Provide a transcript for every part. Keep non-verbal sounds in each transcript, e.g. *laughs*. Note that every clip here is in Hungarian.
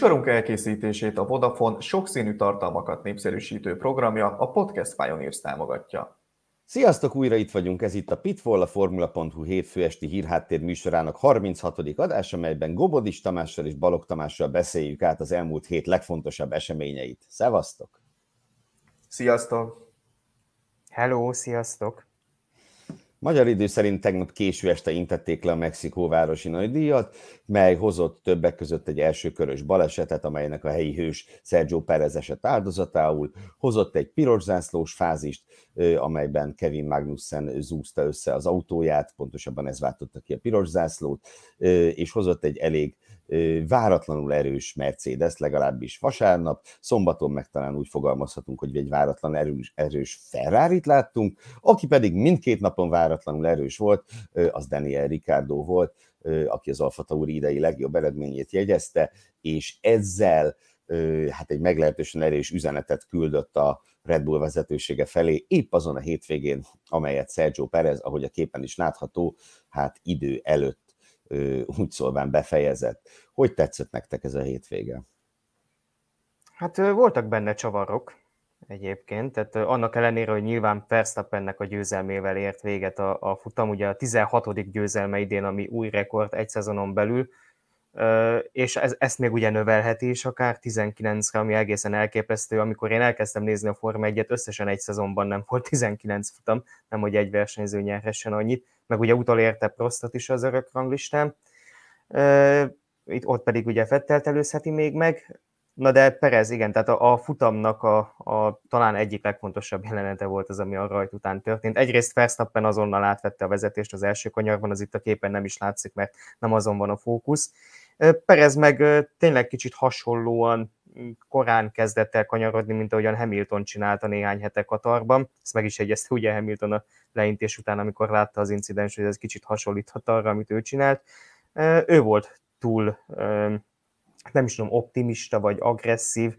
Műsorunk elkészítését a Vodafone sokszínű tartalmakat népszerűsítő programja a Podcast Pioneers támogatja. Sziasztok, újra itt vagyunk, ez itt a Pitfall, a Formula.hu hétfő esti hírháttér műsorának 36. adás, amelyben Gobodis Tamással és Balog Tamással beszéljük át az elmúlt hét legfontosabb eseményeit. Szevasztok! Sziasztok! Hello, sziasztok! Magyar idő szerint tegnap késő este intették le a Mexikóvárosi nagydíjat, mely hozott többek között egy elsőkörös balesetet, amelynek a helyi hős Sergio Perez esett áldozatául, hozott egy piros zászlós fázist, amelyben Kevin Magnussen zúzta össze az autóját, pontosabban ez váltotta ki a piros zászlót, és hozott egy elég váratlanul erős Mercedes, legalábbis vasárnap, szombaton meg talán úgy fogalmazhatunk, hogy egy váratlan erős, erős ferrari láttunk, aki pedig mindkét napon váratlanul erős volt, az Daniel Ricardo volt, aki az Alfa Tauri idei legjobb eredményét jegyezte, és ezzel hát egy meglehetősen erős üzenetet küldött a Red Bull vezetősége felé, épp azon a hétvégén, amelyet Sergio Perez, ahogy a képen is látható, hát idő előtt úgy szólván befejezett. Hogy tetszett nektek ez a hétvége? Hát voltak benne csavarok egyébként, tehát annak ellenére, hogy nyilván Verstappennek a győzelmével ért véget a, a futam, ugye a 16. győzelme idén, ami új rekord egy szezonon belül, és ez, ezt még ugye növelheti is akár 19-re, ami egészen elképesztő. Amikor én elkezdtem nézni a Forma 1-et, összesen egy szezonban nem volt 19 futam, nem hogy egy versenyző nyerhessen annyit, meg ugye utolérte Prostot is az örök ranglistán, itt ott pedig ugye Fettelt előzheti még meg, Na de Perez, igen, tehát a, a futamnak a, a talán egyik legfontosabb jelenete volt az, ami a rajt után történt. Egyrészt Verstappen azonnal átvette a vezetést az első kanyarban, az itt a képen nem is látszik, mert nem azon van a fókusz. Perez meg tényleg kicsit hasonlóan korán kezdett el kanyarodni, mint ahogyan Hamilton csinálta néhány hete Katarban. Ezt meg is egyezte ugye Hamilton a leintés után, amikor látta az incidens, hogy ez kicsit hasonlíthat arra, amit ő csinált. Ő volt túl, nem is tudom, optimista vagy agresszív,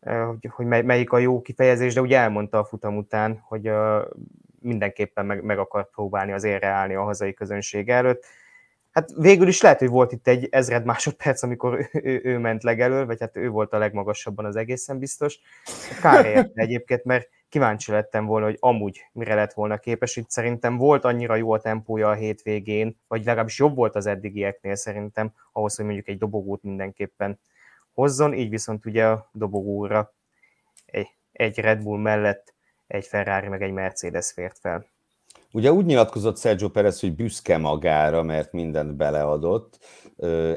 hogy, hogy melyik a jó kifejezés, de ugye elmondta a futam után, hogy mindenképpen meg, meg akart próbálni az érre állni a hazai közönség előtt hát végül is lehet, hogy volt itt egy ezred másodperc, amikor ő, ő, ő ment legelől, vagy hát ő volt a legmagasabban az egészen biztos. Kár érte egyébként, mert kíváncsi lettem volna, hogy amúgy mire lett volna képes. Itt szerintem volt annyira jó a tempója a hétvégén, vagy legalábbis jobb volt az eddigieknél szerintem, ahhoz, hogy mondjuk egy dobogót mindenképpen hozzon, így viszont ugye a dobogóra egy, egy Red Bull mellett egy Ferrari meg egy Mercedes fért fel. Ugye úgy nyilatkozott Sergio Perez, hogy büszke magára, mert mindent beleadott.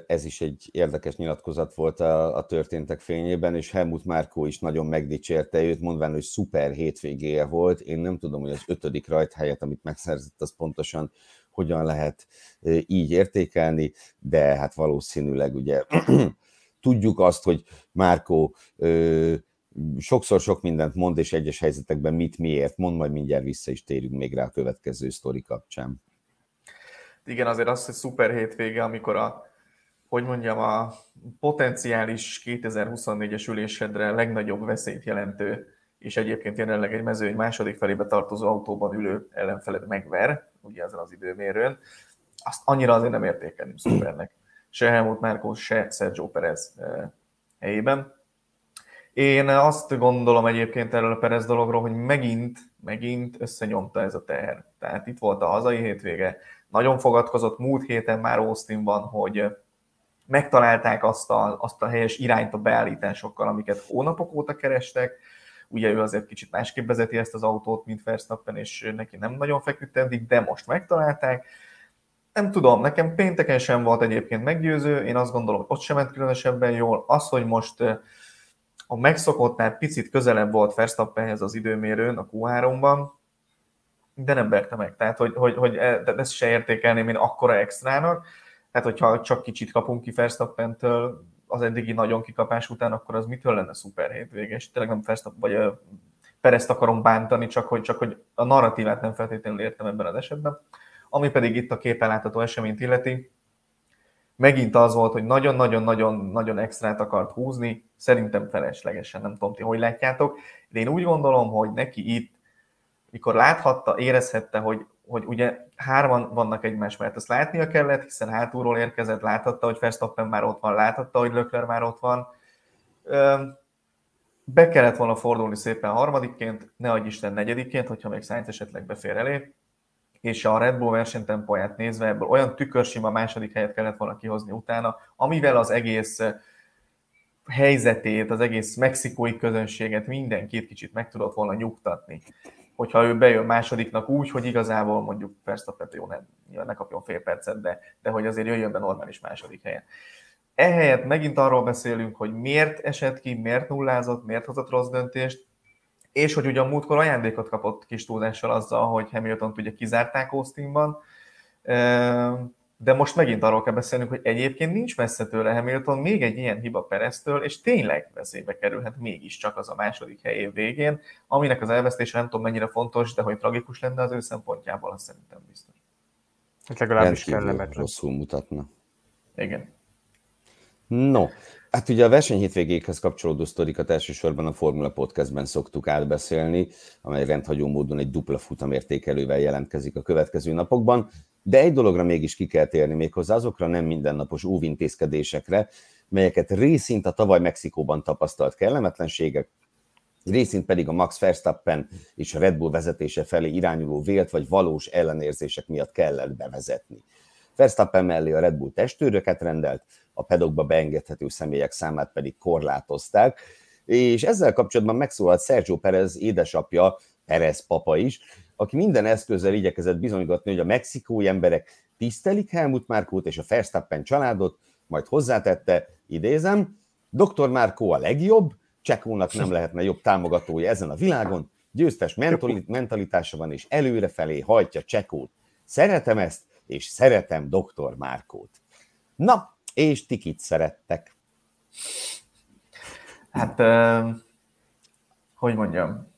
Ez is egy érdekes nyilatkozat volt a, a történtek fényében, és Helmut Márkó is nagyon megdicsérte őt, mondván, hogy szuper hétvégéje volt. Én nem tudom, hogy az ötödik rajthelyet, amit megszerzett, az pontosan hogyan lehet így értékelni, de hát valószínűleg ugye *clears throat* tudjuk azt, hogy Márkó sokszor sok mindent mond, és egyes helyzetekben mit, miért mond, majd mindjárt vissza is térünk még rá a következő sztori kapcsán. Igen, azért az, hogy szuper hétvége, amikor a, hogy mondjam, a potenciális 2024-es ülésedre legnagyobb veszélyt jelentő, és egyébként jelenleg egy mezőny második felébe tartozó autóban ülő ellenfeled megver, ugye ezen az időmérőn, azt annyira azért nem értékelném szupernek. Se Helmut Márkó, se Sergio Perez eh, helyében. Én azt gondolom egyébként erről a Perez dologról, hogy megint, megint összenyomta ez a teher. Tehát itt volt a hazai hétvége, nagyon fogadkozott múlt héten már Austinban, hogy megtalálták azt a, azt a helyes irányt a beállításokkal, amiket hónapok óta kerestek. Ugye ő azért kicsit másképp vezeti ezt az autót, mint Verstappen, és neki nem nagyon feküdt eddig, de most megtalálták. Nem tudom, nekem pénteken sem volt egyébként meggyőző, én azt gondolom, hogy ott sem ment különösebben jól. Az, hogy most a megszokottnál picit közelebb volt Verstappenhez az időmérőn a Q3-ban, de nem verte meg. Tehát, hogy, hogy, hogy e, ezt se értékelném én akkora extrának. Tehát, hogyha csak kicsit kapunk ki Verstappentől az eddigi nagyon kikapás után, akkor az mitől lenne szuper hétvége? És tényleg nem Verstappen, vagy a Perezt akarom bántani, csak hogy, csak hogy a narratívát nem feltétlenül értem ebben az esetben. Ami pedig itt a képen látható eseményt illeti, megint az volt, hogy nagyon-nagyon-nagyon-nagyon extrát akart húzni, szerintem feleslegesen, nem tudom ti, hogy látjátok, de én úgy gondolom, hogy neki itt, mikor láthatta, érezhette, hogy, hogy ugye hárman vannak egymás mert azt látnia kellett, hiszen hátulról érkezett, láthatta, hogy Verstappen már ott van, láthatta, hogy Lökler már ott van, Be kellett volna fordulni szépen harmadikként, ne adj Isten negyedikként, hogyha még Sainz esetleg befér elé, és a Red Bull versenytempóját nézve ebből olyan tükörsima második helyet kellett volna kihozni utána, amivel az egész helyzetét, az egész mexikói közönséget, mindenkit kicsit meg tudott volna nyugtatni. Hogyha ő bejön másodiknak úgy, hogy igazából mondjuk Verstappen jó, ne, ne kapjon fél percet, de, de hogy azért jöjjön be normális második helyen. Ehelyett megint arról beszélünk, hogy miért esett ki, miért nullázott, miért hozott rossz döntést, és hogy ugyan múltkor ajándékot kapott kis túlzással azzal, hogy Hamilton ugye kizárták Austinban, de most megint arról kell beszélnünk, hogy egyébként nincs messze tőle Hamilton még egy ilyen hiba Pereztől, és tényleg veszélybe kerülhet mégiscsak az a második hely végén, aminek az elvesztése nem tudom mennyire fontos, de hogy tragikus lenne az ő szempontjából, azt szerintem biztos. Hát legalábbis kellemetlen. Rosszul mutatna. Igen. No, hát ugye a verseny hétvégékhez kapcsolódó sztorikat elsősorban a Formula Podcastben szoktuk átbeszélni, amely rendhagyó módon egy dupla futamértékelővel jelentkezik a következő napokban, de egy dologra mégis ki kell térni méghozzá azokra nem mindennapos óvintézkedésekre, melyeket részint a tavaly Mexikóban tapasztalt kellemetlenségek, részint pedig a Max Verstappen és a Red Bull vezetése felé irányuló vélt vagy valós ellenérzések miatt kellett bevezetni. Verstappen mellé a Red Bull testőröket rendelt, a pedokba beengedhető személyek számát pedig korlátozták, és ezzel kapcsolatban megszólalt Sergio Perez édesapja, Perez papa is, aki minden eszközzel igyekezett bizonygatni, hogy a mexikói emberek tisztelik Helmut Márkót és a Verstappen családot, majd hozzátette, idézem, Dr. Márkó a legjobb, Csekónak nem lehetne jobb támogatója ezen a világon, győztes mentalitása van, és előrefelé hajtja Csekót. Szeretem ezt, és szeretem Dr. Márkót. Na, és ti kit szerettek? Hát, hogy mondjam,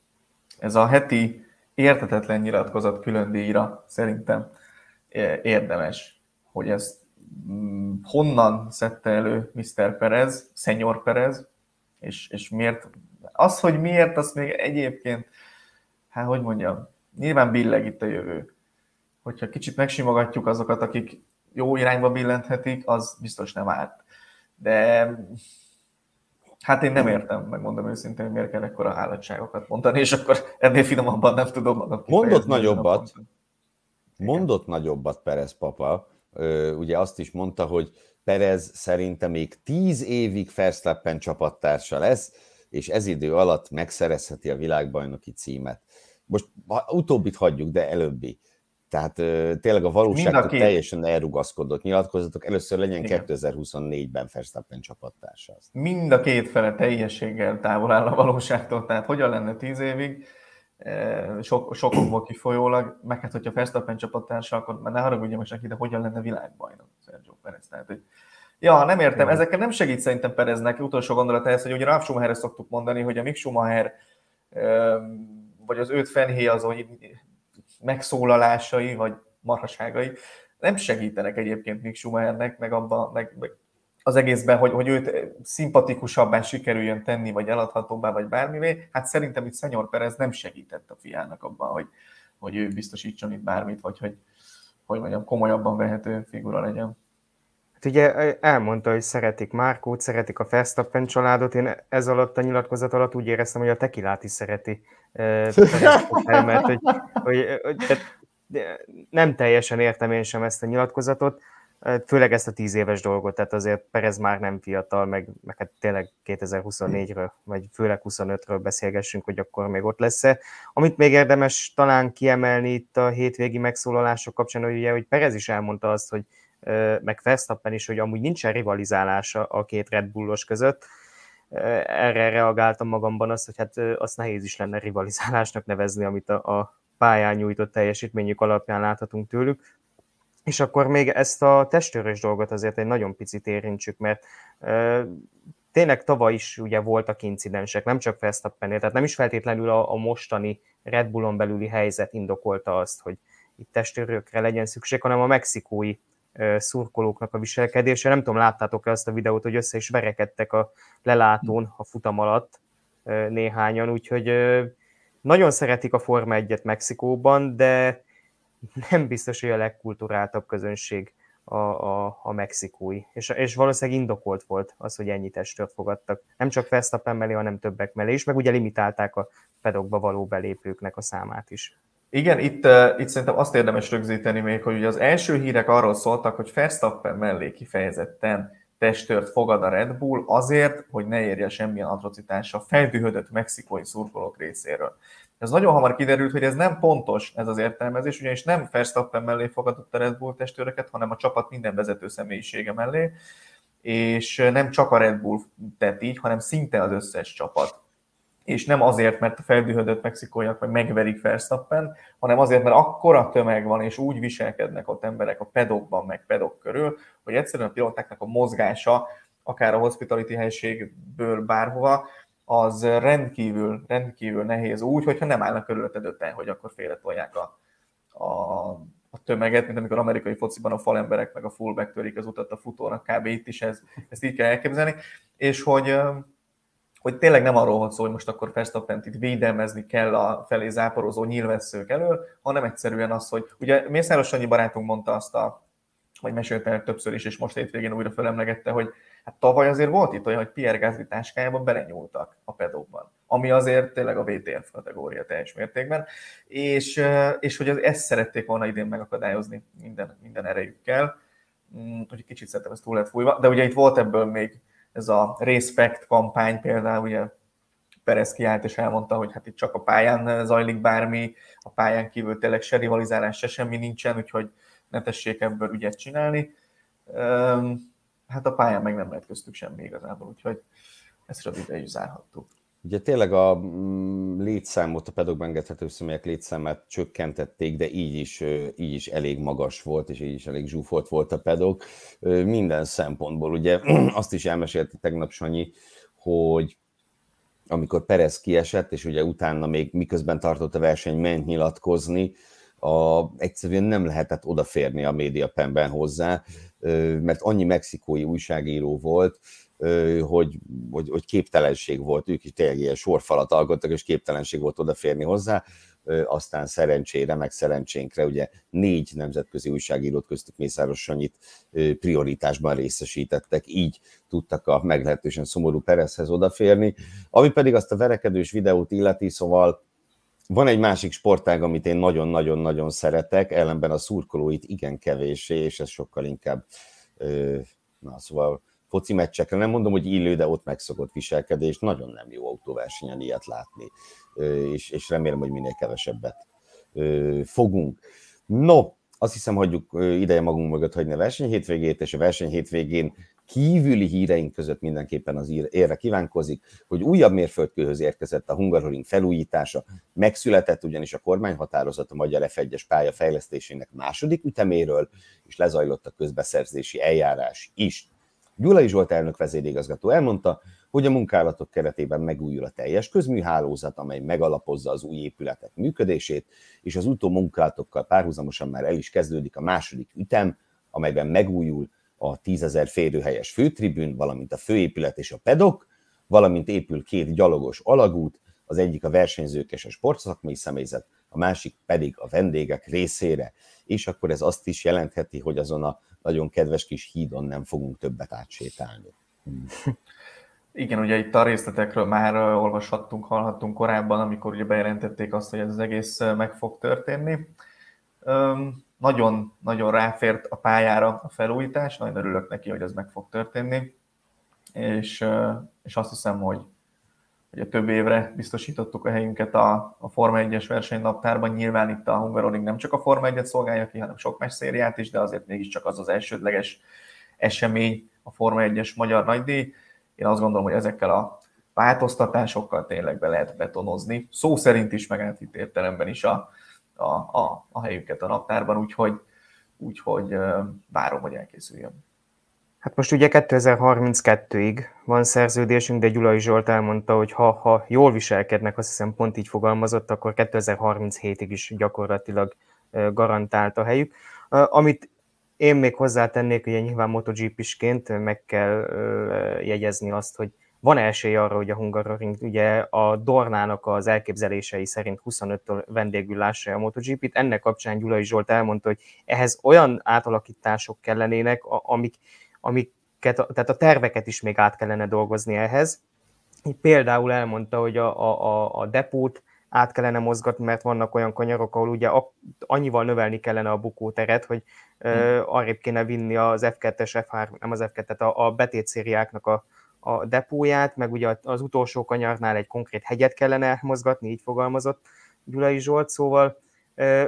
ez a heti értetetlen nyilatkozat külön díjra szerintem érdemes, hogy ezt mm, honnan szedte elő Mr. Perez, Senior Perez, és, és miért, az, hogy miért, azt még egyébként, hát hogy mondjam, nyilván billeg itt a jövő. Hogyha kicsit megsimogatjuk azokat, akik jó irányba billenthetik, az biztos nem árt. De hát én nem értem, megmondom őszintén, hogy miért kell ekkora állatságokat mondani, és akkor ennél finomabban nem tudom magam Mondott nagyobbat, mondott nagyobbat Perez papa, ugye azt is mondta, hogy Perez szerintem még tíz évig Verstappen csapattársa lesz, és ez idő alatt megszerezheti a világbajnoki címet. Most utóbbit hagyjuk, de előbbi. Tehát tényleg a valóság teljesen elrugaszkodott nyilatkozatok. Először legyen Igen. 2024-ben Verstappen csapattársa. Mind a két fele teljességgel távol áll a valóságtól, tehát hogyan lenne tíz évig, sok, sokokból kifolyólag, meg hát, hogyha Verstappen csapattársa, akkor már ne haragudjam most neki, de hogyan lenne világbajnok Sergio Perez. Tehát, hogy Ja, nem értem, Igen. ezekkel nem segít szerintem Pereznek. Utolsó gondolat ez, hogy ugye Ralf Schumacherre szoktuk mondani, hogy a Mick Schumacher vagy az őt fenhéjazó megszólalásai, vagy marhaságai nem segítenek egyébként Mick Schumachernek, meg, abba, meg, meg az egészben, hogy, hogy őt szimpatikusabbá sikerüljön tenni, vagy eladhatóbbá, vagy bármivé, hát szerintem itt Szenyor Perez nem segített a fiának abban, hogy, hogy ő biztosítson itt bármit, vagy hogy, hogy mondjam, komolyabban vehető figura legyen. Hát ugye elmondta, hogy szeretik Márkót, szeretik a Verstappen családot, én ez alatt a nyilatkozat alatt úgy éreztem, hogy a tekilát is szereti, mert hogy, hogy, hogy nem teljesen értem én sem ezt a nyilatkozatot, főleg ezt a tíz éves dolgot, tehát azért Perez már nem fiatal, meg, meg hát tényleg 2024-ről, vagy főleg 25-ről beszélgessünk, hogy akkor még ott lesz-e. Amit még érdemes talán kiemelni itt a hétvégi megszólalások kapcsán, hogy ugye, hogy Perez is elmondta azt, hogy meg Verstappen is, hogy amúgy nincsen rivalizálása a két Red Bullos között. Erre reagáltam magamban azt, hogy hát azt nehéz is lenne rivalizálásnak nevezni, amit a, a pályán nyújtott teljesítményük alapján láthatunk tőlük. És akkor még ezt a testőrös dolgot azért egy nagyon picit érintsük, mert e, tényleg tavaly is ugye voltak incidensek, nem csak Verstappennél, tehát nem is feltétlenül a, a mostani Red Bullon belüli helyzet indokolta azt, hogy itt testőrökre legyen szükség, hanem a mexikói szurkolóknak a viselkedése. Nem tudom, láttátok-e azt a videót, hogy össze is verekedtek a lelátón a futam alatt néhányan, úgyhogy nagyon szeretik a Forma 1-et Mexikóban, de nem biztos, hogy a legkulturáltabb közönség a, a, a mexikói. És, és valószínűleg indokolt volt az, hogy ennyi testőrt fogadtak. Nem csak Verstappen mellé, hanem többek mellé is, meg ugye limitálták a pedokba való belépőknek a számát is. Igen, itt, itt szerintem azt érdemes rögzíteni még, hogy ugye az első hírek arról szóltak, hogy Verstappen mellé kifejezetten testőrt fogad a Red Bull azért, hogy ne érje semmilyen atrocitás a feldühödött mexikói szurkolók részéről. Ez nagyon hamar kiderült, hogy ez nem pontos ez az értelmezés, ugyanis nem Verstappen mellé fogadott a Red Bull testőröket, hanem a csapat minden vezető személyisége mellé, és nem csak a Red Bull tett így, hanem szinte az összes csapat. És nem azért, mert a feldühödött mexikóiak meg megverik Verstappen, hanem azért, mert akkora tömeg van, és úgy viselkednek ott emberek a pedokban, meg pedok körül, hogy egyszerűen a pilotáknak a mozgása, akár a hospitality helységből bárhova, az rendkívül, rendkívül nehéz úgy, hogyha nem állnak körülötted öten, hogy akkor félretolják a, a, a tömeget, mint amikor amerikai fociban a falemberek meg a fullback törik az utat a futónak, kb. itt is ez, ezt így kell elképzelni, és hogy, hogy tényleg nem arról van szó, hogy most akkor Verstappen itt védelmezni kell a felé záporozó nyílvesszők elől, hanem egyszerűen az, hogy ugye Mészáros Sanyi barátunk mondta azt a, vagy mesélte el többször is, és most hétvégén újra felemlegette, hogy Hát tavaly azért volt itt olyan, hogy Pierre Gasly táskájába belenyúltak a pedokban, ami azért tényleg a VTF kategória teljes mértékben, és, és hogy az, ezt szerették volna idén megakadályozni minden, minden erejükkel, mm, hogy kicsit szerintem ez túl lett fújva, de ugye itt volt ebből még ez a Respect kampány például, ugye Perez kiállt és elmondta, hogy hát itt csak a pályán zajlik bármi, a pályán kívül tényleg se rivalizálás, se semmi nincsen, úgyhogy ne tessék ebből ügyet csinálni hát a pályán meg nem lehet köztük semmi igazából, úgyhogy ezt rövid ide is zárhattuk. Ugye tényleg a mm, létszámot, a pedokban engedhető személyek létszámát csökkentették, de így is, így is elég magas volt, és így is elég zsúfolt volt a pedok. Minden szempontból, ugye *clears throat* azt is elmesélte tegnap Sanyi, hogy amikor Perez kiesett, és ugye utána még miközben tartott a verseny, ment nyilatkozni, a, egyszerűen nem lehetett odaférni a médiapenben hozzá, mert annyi mexikói újságíró volt, hogy, hogy, hogy képtelenség volt, ők is tényleg ilyen sorfalat alkottak, és képtelenség volt odaférni hozzá, aztán szerencsére, meg szerencsénkre ugye négy nemzetközi újságírót köztük Mészáros Sanyit prioritásban részesítettek, így tudtak a meglehetősen szomorú Perezhez odaférni. Ami pedig azt a verekedős videót illeti, szóval van egy másik sportág, amit én nagyon-nagyon-nagyon szeretek, ellenben a szurkolóit igen kevéssé, és ez sokkal inkább, na szóval foci meccsekre, nem mondom, hogy illő, de ott megszokott viselkedés, nagyon nem jó autóversenyen ilyet látni, és, és remélem, hogy minél kevesebbet fogunk. No, azt hiszem, hagyjuk ideje magunk mögött hagyni a verseny hétvégét, és a verseny hétvégén kívüli híreink között mindenképpen az érre kívánkozik, hogy újabb mérföldkőhöz érkezett a Hungaroring felújítása, megszületett ugyanis a kormányhatározat a Magyar F1-es pálya fejlesztésének második üteméről, és lezajlott a közbeszerzési eljárás is. Gyulai Zsolt elnök vezérigazgató elmondta, hogy a munkálatok keretében megújul a teljes közműhálózat, amely megalapozza az új épületek működését, és az utó munkálatokkal párhuzamosan már el is kezdődik a második ütem, amelyben megújul a tízezer férőhelyes főtribűn, valamint a főépület és a pedok, valamint épül két gyalogos alagút, az egyik a versenyzők és a sportszakmai személyzet, a másik pedig a vendégek részére. És akkor ez azt is jelentheti, hogy azon a nagyon kedves kis hídon nem fogunk többet átsétálni. *laughs* Igen, ugye itt a részletekről már olvashattunk, hallhattunk korábban, amikor ugye bejelentették azt, hogy ez az egész meg fog történni nagyon-nagyon ráfért a pályára a felújítás, nagyon örülök neki, hogy ez meg fog történni, és, és azt hiszem, hogy, a több évre biztosítottuk a helyünket a, a Forma 1-es versenynaptárban. Nyilván itt a Hungaroring nem csak a Forma 1-et szolgálja ki, hanem sok más szériát is, de azért mégiscsak az az elsődleges esemény a Forma 1-es magyar nagydíj. Én azt gondolom, hogy ezekkel a változtatásokkal tényleg be lehet betonozni. Szó szerint is, meg átvitt értelemben is a, a, a, a helyüket a naptárban, úgyhogy, úgyhogy várom, hogy elkészüljön. Hát most ugye 2032-ig van szerződésünk, de Gyulai Zsolt elmondta, hogy ha, ha jól viselkednek, azt hiszem pont így fogalmazott, akkor 2037-ig is gyakorlatilag garantált a helyük. Amit én még hozzátennék, ugye nyilván MotoGP-sként meg kell jegyezni azt, hogy van esély arra, hogy a Hungaroring ugye a Dornának az elképzelései szerint 25-től vendégül lássa a MotoGP-t. Ennek kapcsán Gyulai Zsolt elmondta, hogy ehhez olyan átalakítások kellenének, amik, amiket, tehát a terveket is még át kellene dolgozni ehhez. Például elmondta, hogy a, a, a depót át kellene mozgatni, mert vannak olyan kanyarok, ahol ugye annyival növelni kellene a bukóteret, hogy hmm. uh, arrébb kéne vinni az F2-es, F3, nem az F2-et, a, a betétszériáknak a, a depóját, meg ugye az utolsó kanyarnál egy konkrét hegyet kellene mozgatni, így fogalmazott Gyulai Zsolt, szóval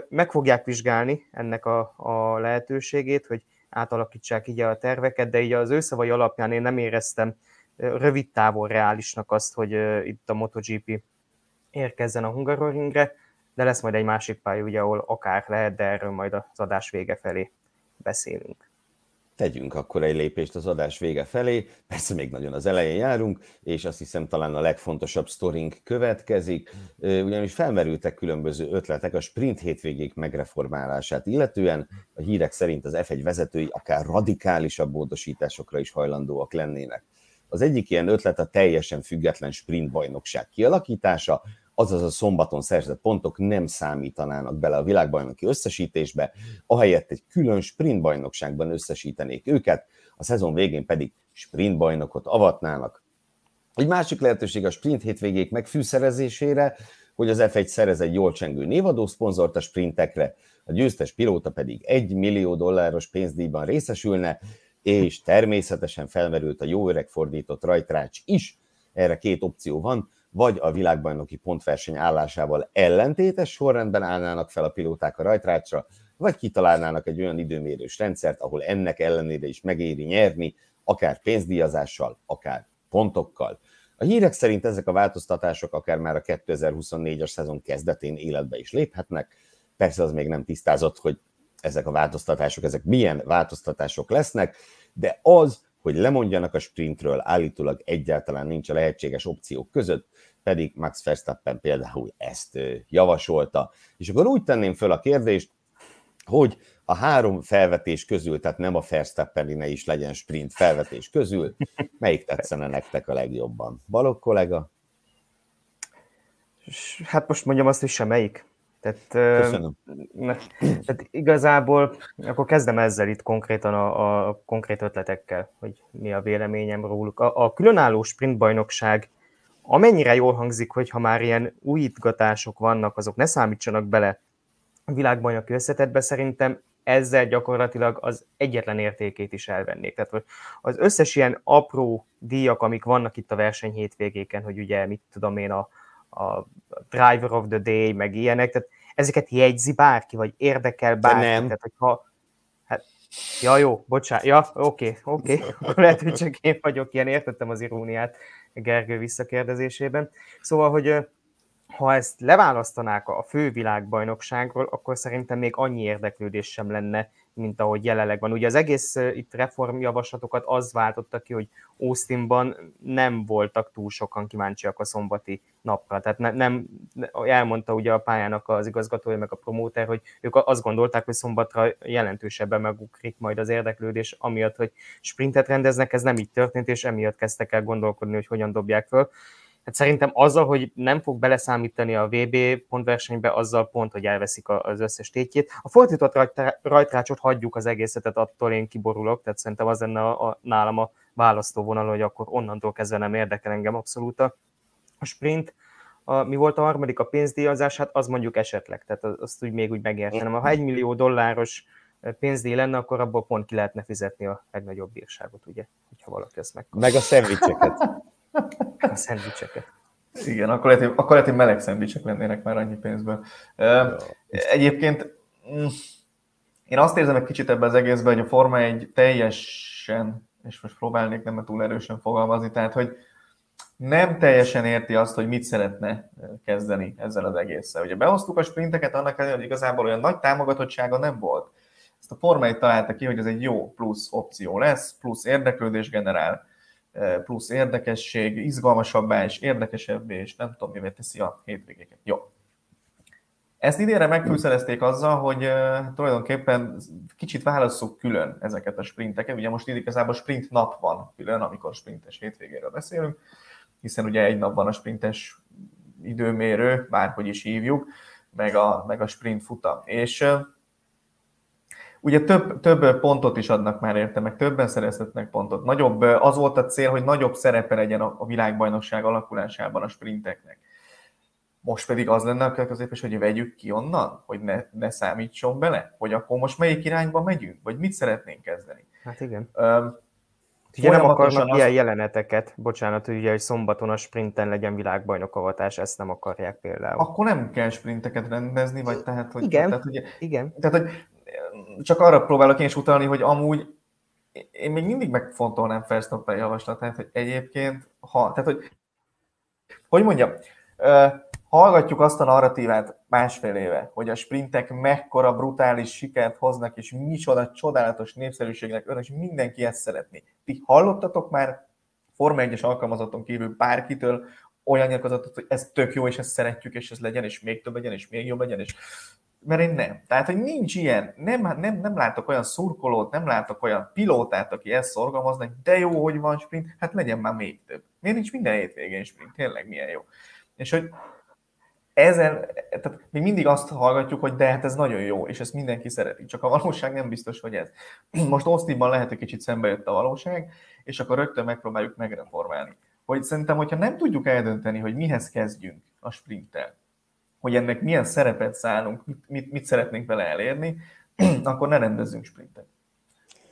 meg fogják vizsgálni ennek a, a lehetőségét, hogy átalakítsák így a terveket, de így az őszavai alapján én nem éreztem rövid távol reálisnak azt, hogy itt a MotoGP érkezzen a Hungaroringre, de lesz majd egy másik pálya, ugye, ahol akár lehet, de erről majd az adás vége felé beszélünk. Tegyünk akkor egy lépést az adás vége felé, persze még nagyon az elején járunk, és azt hiszem talán a legfontosabb sztorink következik, ugyanis felmerültek különböző ötletek a sprint hétvégék megreformálását, illetően. A hírek szerint az F1 vezetői akár radikálisabb módosításokra is hajlandóak lennének. Az egyik ilyen ötlet a teljesen független sprint bajnokság kialakítása, azaz a szombaton szerzett pontok nem számítanának bele a világbajnoki összesítésbe, ahelyett egy külön sprintbajnokságban összesítenék őket, a szezon végén pedig sprintbajnokot avatnának. Egy másik lehetőség a sprint hétvégék megfűszerezésére, hogy az F1 szerez egy jól csengő névadó szponzort a sprintekre, a győztes pilóta pedig egy millió dolláros pénzdíjban részesülne, és természetesen felmerült a jó öreg fordított rajtrács is, erre két opció van, vagy a világbajnoki pontverseny állásával ellentétes sorrendben állnának fel a pilóták a rajtrácsra, vagy kitalálnának egy olyan időmérős rendszert, ahol ennek ellenére is megéri nyerni, akár pénzdíjazással, akár pontokkal. A hírek szerint ezek a változtatások akár már a 2024-es szezon kezdetén életbe is léphetnek. Persze az még nem tisztázott, hogy ezek a változtatások, ezek milyen változtatások lesznek, de az, hogy lemondjanak a sprintről, állítólag egyáltalán nincs a lehetséges opciók között, pedig Max Verstappen például ezt javasolta. És akkor úgy tenném föl a kérdést, hogy a három felvetés közül, tehát nem a verstappen ne is legyen sprint felvetés közül, melyik tetszene nektek a legjobban? Balog kollega? Hát most mondjam azt is, melyik. Tehát, Köszönöm. tehát igazából akkor kezdem ezzel itt konkrétan a, a konkrét ötletekkel, hogy mi a véleményem róluk. A, a különálló sprintbajnokság amennyire jól hangzik, hogy ha már ilyen újítgatások vannak, azok ne számítsanak bele a világbajnoki összetetbe, szerintem ezzel gyakorlatilag az egyetlen értékét is elvennék. Tehát az összes ilyen apró díjak, amik vannak itt a verseny hétvégéken, hogy ugye mit tudom én, a, a Driver of the Day, meg ilyenek, tehát ezeket jegyzi bárki, vagy érdekel bárki. De nem. Tehát, hogyha, hát, ja, jó, bocsánat, ja, oké, oké, *laughs* akkor lehet, hogy csak én vagyok ilyen, értettem az iróniát Gergő visszakérdezésében. Szóval, hogy ha ezt leválasztanák a fő világbajnokságról, akkor szerintem még annyi érdeklődés sem lenne mint ahogy jelenleg van. Ugye az egész itt reformjavaslatokat az váltotta ki, hogy Austinban nem voltak túl sokan kíváncsiak a szombati napra. Tehát ne, nem, elmondta ugye a pályának az igazgatója, meg a promóter, hogy ők azt gondolták, hogy szombatra jelentősebben megukrik majd az érdeklődés, amiatt, hogy sprintet rendeznek, ez nem így történt, és emiatt kezdtek el gondolkodni, hogy hogyan dobják föl. Hát szerintem azzal, hogy nem fog beleszámítani a VB pontversenybe, azzal pont, hogy elveszik az összes tétjét. A fordított rajtrácsot hagyjuk az egészet, tehát attól én kiborulok, tehát szerintem az lenne a, a, nálam a választóvonal, hogy akkor onnantól kezdve nem érdekel engem abszolút a, a sprint. A, mi volt a harmadik, a pénzdíjazás, hát az mondjuk esetleg, tehát azt úgy még úgy megértenem. Ha egy millió dolláros pénzdíj lenne, akkor abból pont ki lehetne fizetni a legnagyobb bírságot, ugye, hogyha valaki ezt meg. Meg a szendvicseket. *laughs* A szendvicseket. Igen, akkor lehet, hogy, akkor lehet, hogy meleg szendvicsek lennének már annyi pénzből. Egyébként mm, én azt érzem egy kicsit ebben az egészben, hogy a Forma egy teljesen, és most próbálnék nem túl erősen fogalmazni, tehát hogy nem teljesen érti azt, hogy mit szeretne kezdeni ezzel az egésszel. Ugye behoztuk a sprinteket, annak ellenére, hogy igazából olyan nagy támogatottsága nem volt. Ezt a Forma találta ki, hogy ez egy jó plusz opció lesz, plusz érdeklődés generál plusz érdekesség, izgalmasabbá és érdekesebbé, és nem tudom, mivel teszi a hétvégéket. Jó. Ezt idénre megfűszerezték azzal, hogy tulajdonképpen kicsit válasszuk külön ezeket a sprinteket. Ugye most igazából sprint nap van külön, amikor sprintes hétvégéről beszélünk, hiszen ugye egy nap van a sprintes időmérő, bárhogy is hívjuk, meg a, meg a sprint futam. És ugye több, több pontot is adnak már érte, meg többen szerezhetnek pontot. Nagyobb, az volt a cél, hogy nagyobb szerepe legyen a, a világbajnokság alakulásában a sprinteknek. Most pedig az lenne a középes, hogy vegyük ki onnan, hogy ne, ne számítson bele, hogy akkor most melyik irányba megyünk, vagy mit szeretnénk kezdeni. Hát igen. Um, Ugye nem akarnak az... ilyen jeleneteket, bocsánat, ugye, hogy szombaton a sprinten legyen világbajnokavatás, ezt nem akarják például. Akkor nem kell sprinteket rendezni, vagy tehát, hogy... Igen, tehát, ugye, igen. Tehát, hogy csak arra próbálok én is utalni, hogy amúgy én még mindig megfontolnám Verstappen javaslatát, hogy egyébként, ha, tehát hogy, hogy mondjam, hallgatjuk azt a narratívát másfél éve, hogy a sprintek mekkora brutális sikert hoznak, és micsoda csodálatos népszerűségnek önök, és mindenki ezt szeretné. Ti hallottatok már Forma 1-es alkalmazaton kívül bárkitől olyan nyilatkozatot, hogy ez tök jó, és ezt szeretjük, és ez legyen, és még több legyen, és még jobb legyen, és mert én nem. Tehát, hogy nincs ilyen, nem, nem, nem látok olyan szurkolót, nem látok olyan pilótát, aki ezt szorgalmazna, hogy de jó, hogy van sprint, hát legyen már még több. Miért nincs minden hétvégén sprint? Tényleg milyen jó. És hogy ezen, tehát mi mindig azt hallgatjuk, hogy de hát ez nagyon jó, és ezt mindenki szereti, csak a valóság nem biztos, hogy ez. Most Austinban lehet, hogy kicsit szembe jött a valóság, és akkor rögtön megpróbáljuk megreformálni. Hogy szerintem, hogyha nem tudjuk eldönteni, hogy mihez kezdjünk a sprinttel, hogy ennek milyen szerepet szállunk, mit, mit, mit szeretnénk vele elérni, *clears throat* akkor ne rendezzünk sprintet.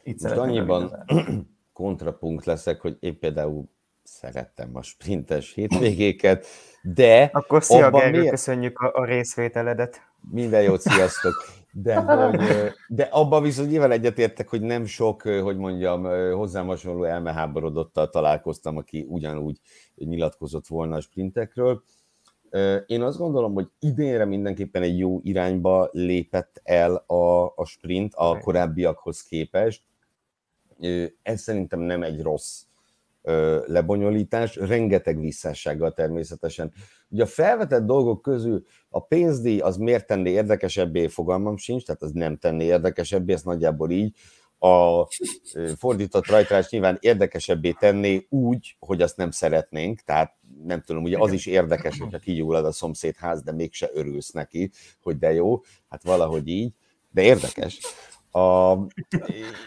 Itt Most annyiban *clears throat* kontrapunkt leszek, hogy én például szerettem a sprintes hétvégéket, de... Akkor szia Gergő, miért... köszönjük a, a részvételedet. Minden jót, sziasztok! De, *laughs* hogy, de abban viszont nyilván egyetértek, hogy nem sok, hogy mondjam, hozzám hasonló elmeháborodottal találkoztam, aki ugyanúgy nyilatkozott volna a sprintekről. Én azt gondolom, hogy idénre mindenképpen egy jó irányba lépett el a, a sprint a korábbiakhoz képest. Ez szerintem nem egy rossz lebonyolítás, rengeteg visszássággal természetesen. Ugye a felvetett dolgok közül a pénzdíj az miért tenné érdekesebbé, fogalmam sincs, tehát az nem tenné érdekesebbé, ez nagyjából így. A fordított rajtrás nyilván érdekesebbé tenné úgy, hogy azt nem szeretnénk, tehát nem tudom, ugye az is érdekes, hogyha kigyullad a szomszédház, de mégse örülsz neki, hogy de jó, hát valahogy így, de érdekes. A,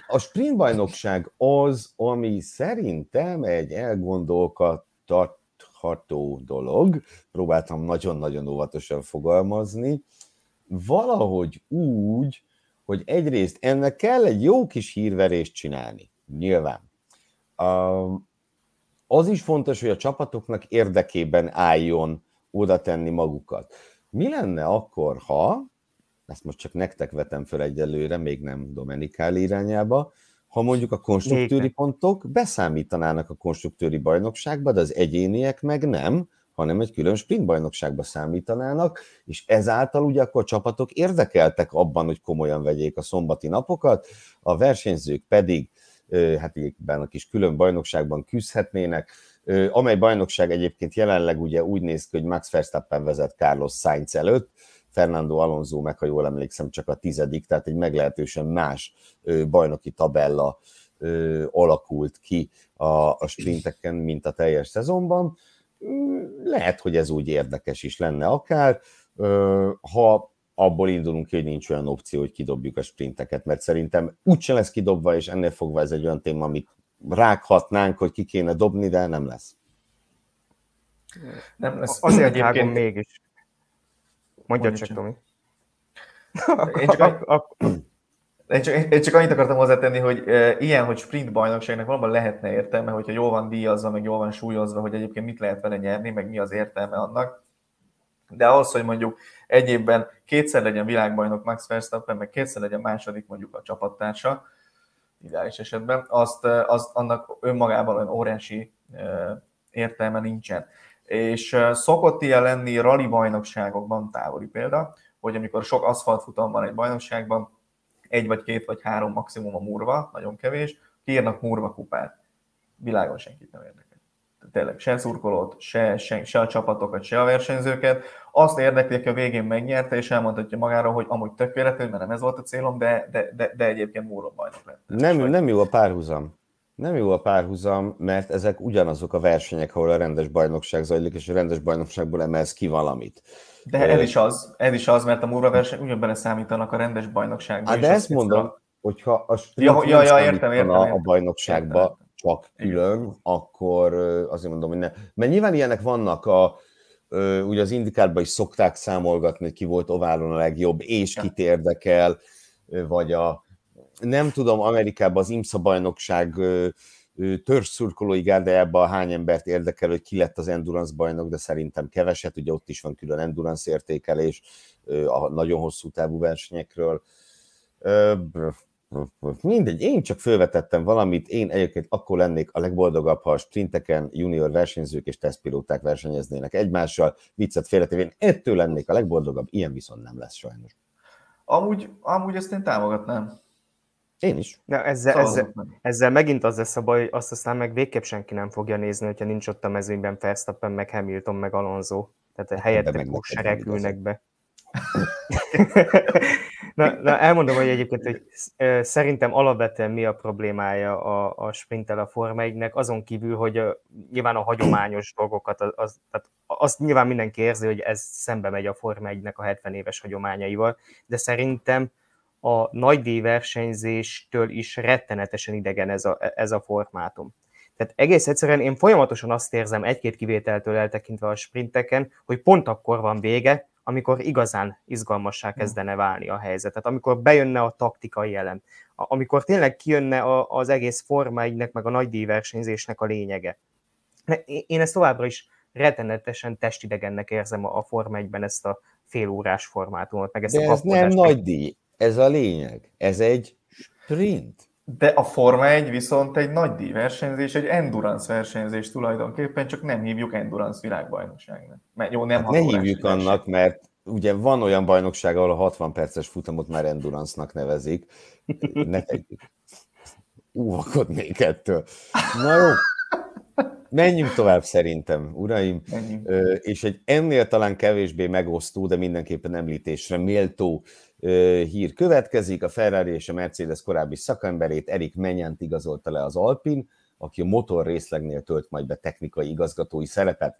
a sprint bajnokság az, ami szerintem egy elgondolkodható dolog, próbáltam nagyon-nagyon óvatosan fogalmazni, valahogy úgy, hogy egyrészt ennek kell egy jó kis hírverést csinálni, nyilván. Az is fontos, hogy a csapatoknak érdekében álljon oda tenni magukat. Mi lenne akkor, ha ezt most csak nektek vetem föl egyelőre, még nem Domenikál irányába, ha mondjuk a konstruktőri pontok beszámítanának a konstruktőri bajnokságba, de az egyéniek meg nem, hanem egy külön sprint bajnokságba számítanának, és ezáltal ugye akkor a csapatok érdekeltek abban, hogy komolyan vegyék a szombati napokat, a versenyzők pedig hát ebben a kis külön bajnokságban küzdhetnének, amely bajnokság egyébként jelenleg ugye úgy néz ki, hogy Max Verstappen vezet Carlos Sainz előtt, Fernando Alonso meg, ha jól emlékszem, csak a tizedik, tehát egy meglehetősen más bajnoki tabella alakult ki a, a sprinteken, mint a teljes szezonban. Lehet, hogy ez úgy érdekes is lenne akár, ha abból indulunk ki, hogy nincs olyan opció, hogy kidobjuk a sprinteket, mert szerintem úgyse lesz kidobva, és ennél fogva ez egy olyan téma, amit rághatnánk, hogy ki kéne dobni, de nem lesz. Nem lesz. Azért vágom mégis. Mondja csak, Tomi. Én csak, én, csak, én csak annyit akartam hozzátenni, hogy e, ilyen, hogy sprint bajnokságnak valóban lehetne értelme, hogyha jól van díjazva, meg jól van súlyozva, hogy egyébként mit lehet vele nyerni, meg mi az értelme annak. De ahhoz, hogy mondjuk egy évben kétszer legyen világbajnok Max Verstappen, meg kétszer legyen második mondjuk a csapattársa, ideális esetben, azt, az, annak önmagában olyan óriási értelme nincsen és szokott ilyen lenni rally bajnokságokban távoli példa, hogy amikor sok aszfaltfutam van egy bajnokságban, egy vagy két vagy három maximum a murva, nagyon kevés, kiírnak murva kupát. Világon senkit nem érdekel. tényleg se szurkolót, se, se, se a csapatokat, se a versenyzőket. Azt érdekli, aki a végén megnyerte, és elmondhatja magáról, hogy amúgy tök véletlen, mert nem ez volt a célom, de, de, de, de egyébként múlva bajnok lett. Nem, nem jó a párhuzam. Nem jó a párhuzam, mert ezek ugyanazok a versenyek, ahol a rendes bajnokság zajlik, és a rendes bajnokságból emelsz ki valamit. De ez is az, ez is az, mert a múlva verseny ugyan bele számítanak a rendes bajnokságba. Hát de ezt mondom, a... hogyha a ja, ja, ja, értem, értem, a, a bajnokságba értem, csak külön, Igen. akkor azért mondom, hogy ne. Mert nyilván ilyenek vannak a, ugye az indikárban is szokták számolgatni, hogy ki volt oválon a legjobb, és kit érdekel, vagy a, nem tudom, Amerikában az IMSA bajnokság törzszurkolói gárdájában hány embert érdekel, hogy ki lett az endurance bajnok, de szerintem keveset, ugye ott is van külön endurance értékelés a nagyon hosszú távú versenyekről. Mindegy, én csak felvetettem valamit, én egyébként akkor lennék a legboldogabb, ha a sprinteken junior versenyzők és tesztpilóták versenyeznének egymással, viccet félretévén, ettől lennék a legboldogabb, ilyen viszont nem lesz sajnos. Amúgy, amúgy ezt én támogatnám. Én is. De ezzel, ezzel, ezzel megint az lesz a baj, hogy azt aztán meg végképp senki nem fogja nézni, hogyha nincs ott a mezőnyben Verstappen, meg Hamilton, meg Alonso. Tehát a helyette serek ülnek be. *laughs* na, na, elmondom, hogy egyébként, hogy szerintem alapvetően mi a problémája a, a sprintel a Forma 1 azon kívül, hogy a, nyilván a hagyományos *clears throat* dolgokat, az, az, tehát azt nyilván mindenki érzi, hogy ez szembe megy a Forma 1 a 70 éves hagyományaival, de szerintem a nagy versenyzéstől is rettenetesen idegen ez a, ez a formátum. Tehát egész egyszerűen én folyamatosan azt érzem, egy-két kivételtől eltekintve a sprinteken, hogy pont akkor van vége, amikor igazán izgalmassá hmm. kezdene válni a helyzet. Tehát amikor bejönne a taktikai elem, amikor tényleg kijönne az egész Forma 1 meg a nagy versenyzésnek a lényege. Én ezt továbbra is rettenetesen testidegennek érzem a Forma 1-ben ezt a félórás formátumot, meg ezt De a ez nem nagy díj. Ez a lényeg. Ez egy sprint. De a Forma 1 viszont egy nagy versenyzés, egy endurance versenyzés tulajdonképpen, csak nem hívjuk endurance világbajnokságnak. Mert jó, nem hát ne hívjuk annak, mert ugye van olyan bajnokság, ahol a 60 perces futamot már endurance-nak nevezik. Ne tegyük. Úvakodnék ettől. Na jó, menjünk tovább szerintem, uraim. Menjünk. És egy ennél talán kevésbé megosztó, de mindenképpen említésre méltó hír következik. A Ferrari és a Mercedes korábbi szakemberét, Erik Menyant igazolta le az Alpin, aki a motor részlegnél tölt majd be technikai igazgatói szerepet.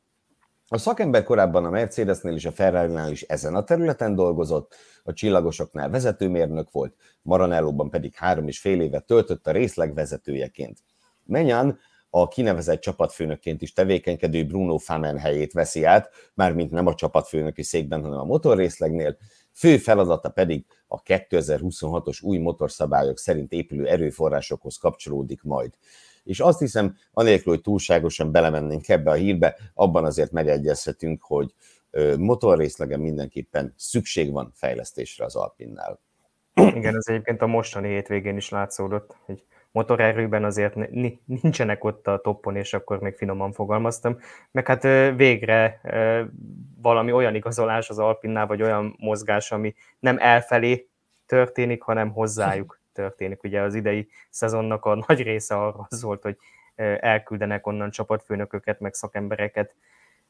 A szakember korábban a Mercedesnél és a Ferrari-nál is ezen a területen dolgozott, a csillagosoknál vezetőmérnök volt, Maranellóban pedig három és fél évet töltött a részleg vezetőjeként. Menyan a kinevezett csapatfőnökként is tevékenykedő Bruno Famen helyét veszi át, mármint nem a csapatfőnöki székben, hanem a motorrészlegnél, Fő feladata pedig a 2026-os új motorszabályok szerint épülő erőforrásokhoz kapcsolódik majd. És azt hiszem, anélkül, hogy túlságosan belemennénk ebbe a hírbe, abban azért megegyezhetünk, hogy motorrészlegen mindenképpen szükség van fejlesztésre az Alpinnál. Igen, ez egyébként a mostani hétvégén is látszódott, hogy motorerőben azért nincsenek ott a toppon, és akkor még finoman fogalmaztam. Meg hát végre valami olyan igazolás az Alpinnál, vagy olyan mozgás, ami nem elfelé történik, hanem hozzájuk történik. Ugye az idei szezonnak a nagy része arról szólt, hogy elküldenek onnan csapatfőnököket, meg szakembereket,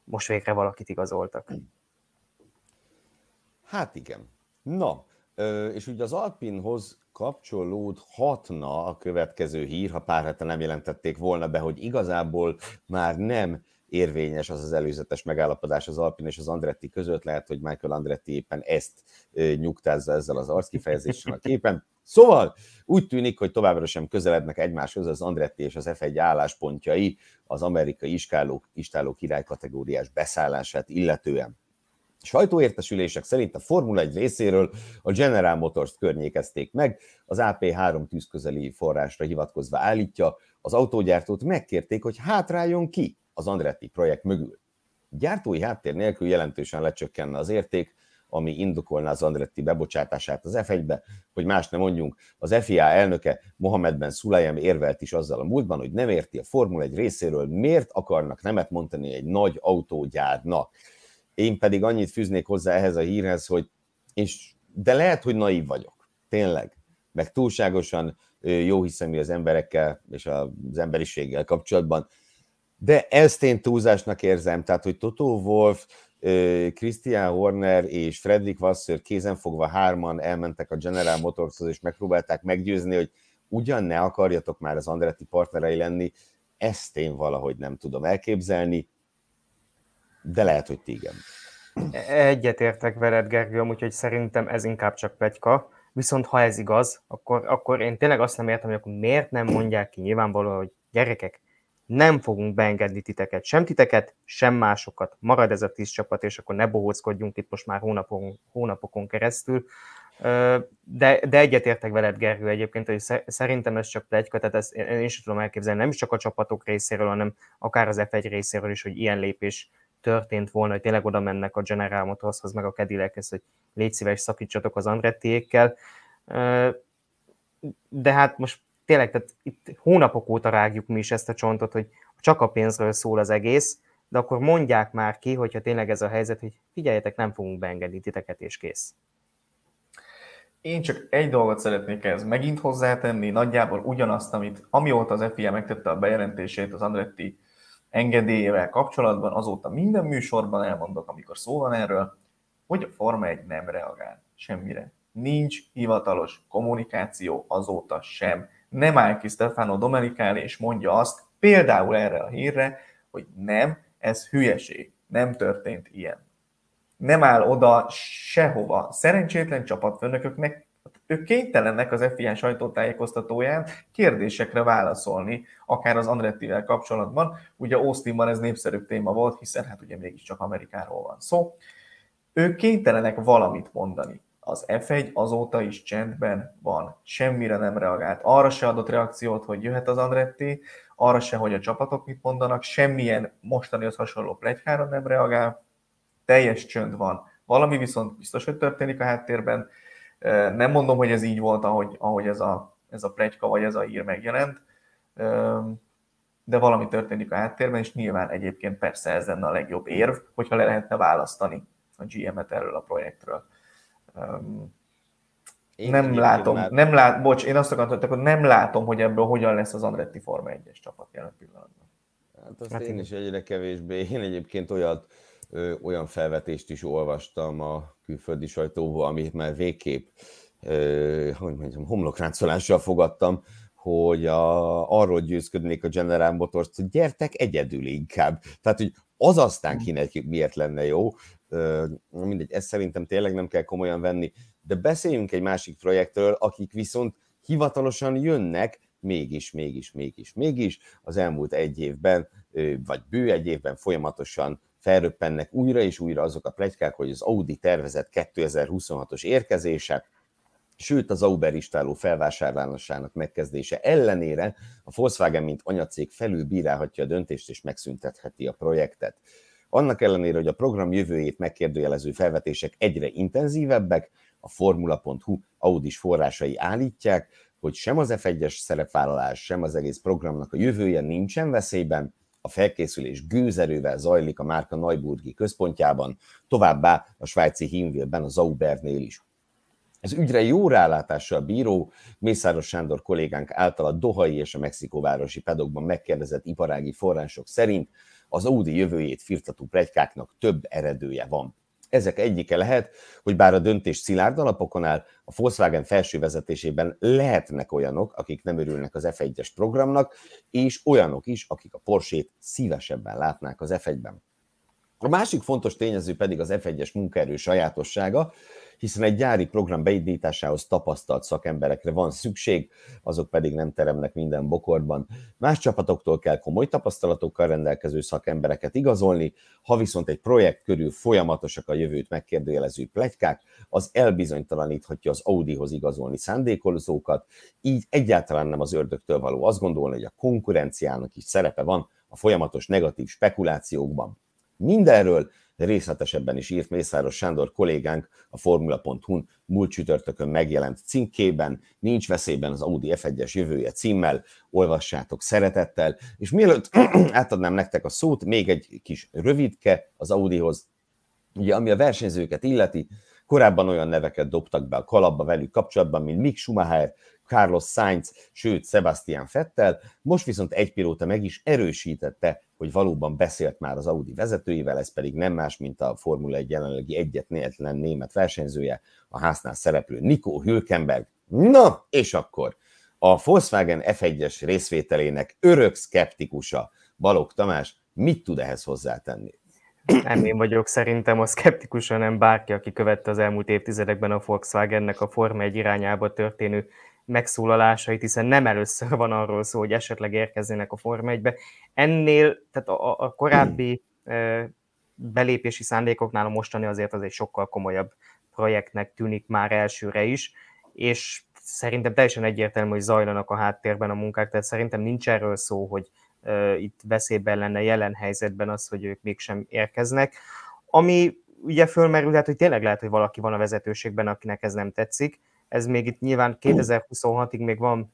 most végre valakit igazoltak. Hát igen. Na, és ugye az Alpinhoz kapcsolódhatna a következő hír, ha pár hete nem jelentették volna be, hogy igazából már nem érvényes az az előzetes megállapodás az Alpin és az Andretti között, lehet, hogy Michael Andretti éppen ezt nyugtázza ezzel az arckifejezéssel a képen. Szóval úgy tűnik, hogy továbbra sem közelednek egymáshoz az Andretti és az F1 álláspontjai az amerikai iskálók, istáló király kategóriás beszállását illetően. Sajtóértesülések szerint a Formula 1 részéről a General Motors környékezték meg, az AP3 tűzközeli forrásra hivatkozva állítja, az autógyártót megkérték, hogy hátráljon ki az Andretti projekt mögül. Gyártói háttér nélkül jelentősen lecsökkenne az érték, ami indokolná az Andretti bebocsátását az F1-be, hogy más nem mondjunk, az FIA elnöke Mohamed Ben Sulayem érvelt is azzal a múltban, hogy nem érti a Formula 1 részéről, miért akarnak nemet mondani egy nagy autógyárnak. Én pedig annyit fűznék hozzá ehhez a hírhez, hogy és, de lehet, hogy naív vagyok, tényleg, meg túlságosan jó hiszemű az emberekkel és az emberiséggel kapcsolatban, de ezt én túlzásnak érzem, tehát hogy Toto Wolf, Christian Horner és Fredrik Wasser kézenfogva hárman elmentek a General Motorshoz, és megpróbálták meggyőzni, hogy ugyan ne akarjatok már az Andretti partnerei lenni, ezt én valahogy nem tudom elképzelni, de lehet, hogy tégem. Egyetértek veled, Gergő, úgyhogy szerintem ez inkább csak pegyka. Viszont ha ez igaz, akkor, akkor én tényleg azt nem értem, hogy akkor miért nem mondják ki nyilvánvalóan, hogy gyerekek, nem fogunk beengedni titeket, sem titeket, sem másokat. Marad ez a tíz csapat, és akkor ne bohóckodjunk itt most már hónapokon, hónapokon keresztül. De, de egyetértek veled, Gergő, egyébként, hogy szerintem ez csak plegyka, tehát ezt én is tudom elképzelni, nem is csak a csapatok részéről, hanem akár az F1 részéről is, hogy ilyen lépés történt volna, hogy tényleg oda mennek a General Motorshoz, meg a Cadillachez, hogy légy szíves, szakítsatok az Andrettiékkel. De hát most tényleg, tehát itt hónapok óta rágjuk mi is ezt a csontot, hogy csak a pénzről szól az egész, de akkor mondják már ki, hogyha tényleg ez a helyzet, hogy figyeljetek, nem fogunk beengedni titeket, és kész. Én csak egy dolgot szeretnék ez megint hozzátenni, nagyjából ugyanazt, amit amióta az FIA megtette a bejelentését az Andretti engedélyével kapcsolatban, azóta minden műsorban elmondok, amikor szó van erről, hogy a Forma 1 nem reagál semmire. Nincs hivatalos kommunikáció azóta sem. Nem áll ki Stefano Domenicali és mondja azt, például erre a hírre, hogy nem, ez hülyeség, nem történt ilyen. Nem áll oda sehova. Szerencsétlen csapatfőnököknek ők kénytelenek az FIA sajtótájékoztatóján kérdésekre válaszolni, akár az Andrettivel kapcsolatban. Ugye Austinban ez népszerűbb téma volt, hiszen hát ugye mégiscsak Amerikáról van szó. Ők kénytelenek valamit mondani. Az F1 azóta is csendben van, semmire nem reagált. Arra se adott reakciót, hogy jöhet az Andretti, arra se, hogy a csapatok mit mondanak, semmilyen mostanihoz hasonló plegykára nem reagál, teljes csönd van. Valami viszont biztos, hogy történik a háttérben, nem mondom, hogy ez így volt, ahogy, ahogy ez, a, ez a plegyka vagy ez a hír megjelent, de valami történik a háttérben, és nyilván egyébként persze ez lenne a legjobb érv, hogyha le lehetne választani a GM-et erről a projektről. Én nem látom, már... nem lát, bocs, én azt akartam, hogy nem látom, hogy ebből hogyan lesz az Andretti Forma 1-es csapat jelen pillanatban. Hát azt hát én is egyre kevésbé. Én egyébként olyat, olyan felvetést is olvastam a külföldi sajtóból, amit már végképp, ö, hogy mondjam, homlokráncolással fogadtam, hogy a, arról győzködnék a General Motors, hogy gyertek egyedül inkább. Tehát, hogy az aztán kinek miért lenne jó, ö, mindegy, ezt szerintem tényleg nem kell komolyan venni, de beszéljünk egy másik projektről, akik viszont hivatalosan jönnek, mégis, mégis, mégis, mégis az elmúlt egy évben, vagy bő egy évben folyamatosan felröppennek újra és újra azok a plegykák, hogy az Audi tervezett 2026-os érkezése, sőt az Auber istáló felvásárlásának megkezdése ellenére a Volkswagen mint anyacég felülbírálhatja a döntést és megszüntetheti a projektet. Annak ellenére, hogy a program jövőjét megkérdőjelező felvetések egyre intenzívebbek, a Formula.hu Audis forrásai állítják, hogy sem az F1-es szerepvállalás, sem az egész programnak a jövője nincsen veszélyben, a felkészülés gőzerővel zajlik a márka Neuburgi központjában, továbbá a svájci Hinwilben, a Zaubernél is. Az ügyre jó rálátással bíró Mészáros Sándor kollégánk által a Dohai és a Mexikóvárosi pedokban megkérdezett iparági források szerint az Audi jövőjét firtató plegykáknak több eredője van. Ezek egyike lehet, hogy bár a döntés szilárd alapokon áll, a Volkswagen felső vezetésében lehetnek olyanok, akik nem örülnek az F1-es programnak, és olyanok is, akik a Porsét szívesebben látnák az F1-ben. A másik fontos tényező pedig az F1-es munkaerő sajátossága, hiszen egy gyári program beindításához tapasztalt szakemberekre van szükség, azok pedig nem teremnek minden bokorban. Más csapatoktól kell komoly tapasztalatokkal rendelkező szakembereket igazolni, ha viszont egy projekt körül folyamatosak a jövőt megkérdőjelező plegykák, az elbizonytalaníthatja az Audihoz igazolni szándékolózókat, így egyáltalán nem az ördögtől való azt gondolni, hogy a konkurenciának is szerepe van a folyamatos negatív spekulációkban. Mindenről részletesebben is írt Mészáros Sándor kollégánk a Formula.hu-n múlt csütörtökön megjelent cikkében, nincs veszélyben az Audi F1-es jövője címmel, olvassátok szeretettel, és mielőtt *clears throat* átadnám nektek a szót, még egy kis rövidke az Audihoz, ugye ami a versenyzőket illeti, korábban olyan neveket dobtak be a kalapba velük kapcsolatban, mint Mick Schumacher, Carlos Sainz, sőt Sebastian Vettel, most viszont egy pilóta meg is erősítette, hogy valóban beszélt már az Audi vezetőivel, ez pedig nem más, mint a Formula 1 jelenlegi egyetlen német versenyzője, a háznál szereplő Nico Hülkenberg. Na, és akkor a Volkswagen F1-es részvételének örök szkeptikusa Balogh Tamás mit tud ehhez hozzátenni? Nem én vagyok szerintem a szkeptikus, hanem bárki, aki követte az elmúlt évtizedekben a Volkswagennek a Forma 1 irányába történő megszólalásait, hiszen nem először van arról szó, hogy esetleg érkeznének a Forma 1-be. Ennél, tehát a, a korábbi belépési szándékoknál a mostani azért az egy sokkal komolyabb projektnek tűnik már elsőre is, és szerintem teljesen egyértelmű, hogy zajlanak a háttérben a munkák, tehát szerintem nincs erről szó, hogy uh, itt veszélyben lenne jelen helyzetben az, hogy ők mégsem érkeznek. Ami ugye fölmerülhet, hogy tényleg lehet, hogy valaki van a vezetőségben, akinek ez nem tetszik. Ez még itt nyilván 2026-ig még van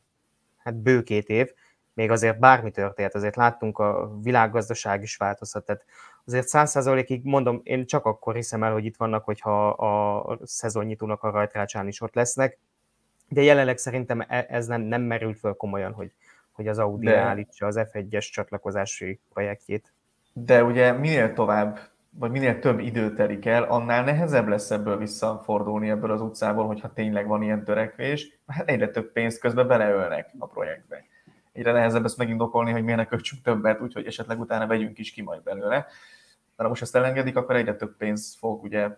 hát bő két év, még azért bármi történt, azért láttunk a világgazdaság is változhat, tehát azért száz százalékig mondom, én csak akkor hiszem el, hogy itt vannak, hogyha a szezonnyitónak a rajtrácsán is ott lesznek, de jelenleg szerintem e- ez nem, nem merült föl komolyan, hogy, hogy az Audi de, állítsa az F1-es csatlakozási projektjét. De ugye minél tovább, vagy minél több idő telik el, annál nehezebb lesz ebből visszafordulni ebből az utcából, hogyha tényleg van ilyen törekvés, hát egyre több pénzt közben beleölnek a projektbe. Egyre nehezebb ezt megindokolni, hogy miért ne költsünk többet, úgyhogy esetleg utána vegyünk is ki majd belőle. De ha most ezt elengedik, akkor egyre több pénz fog ugye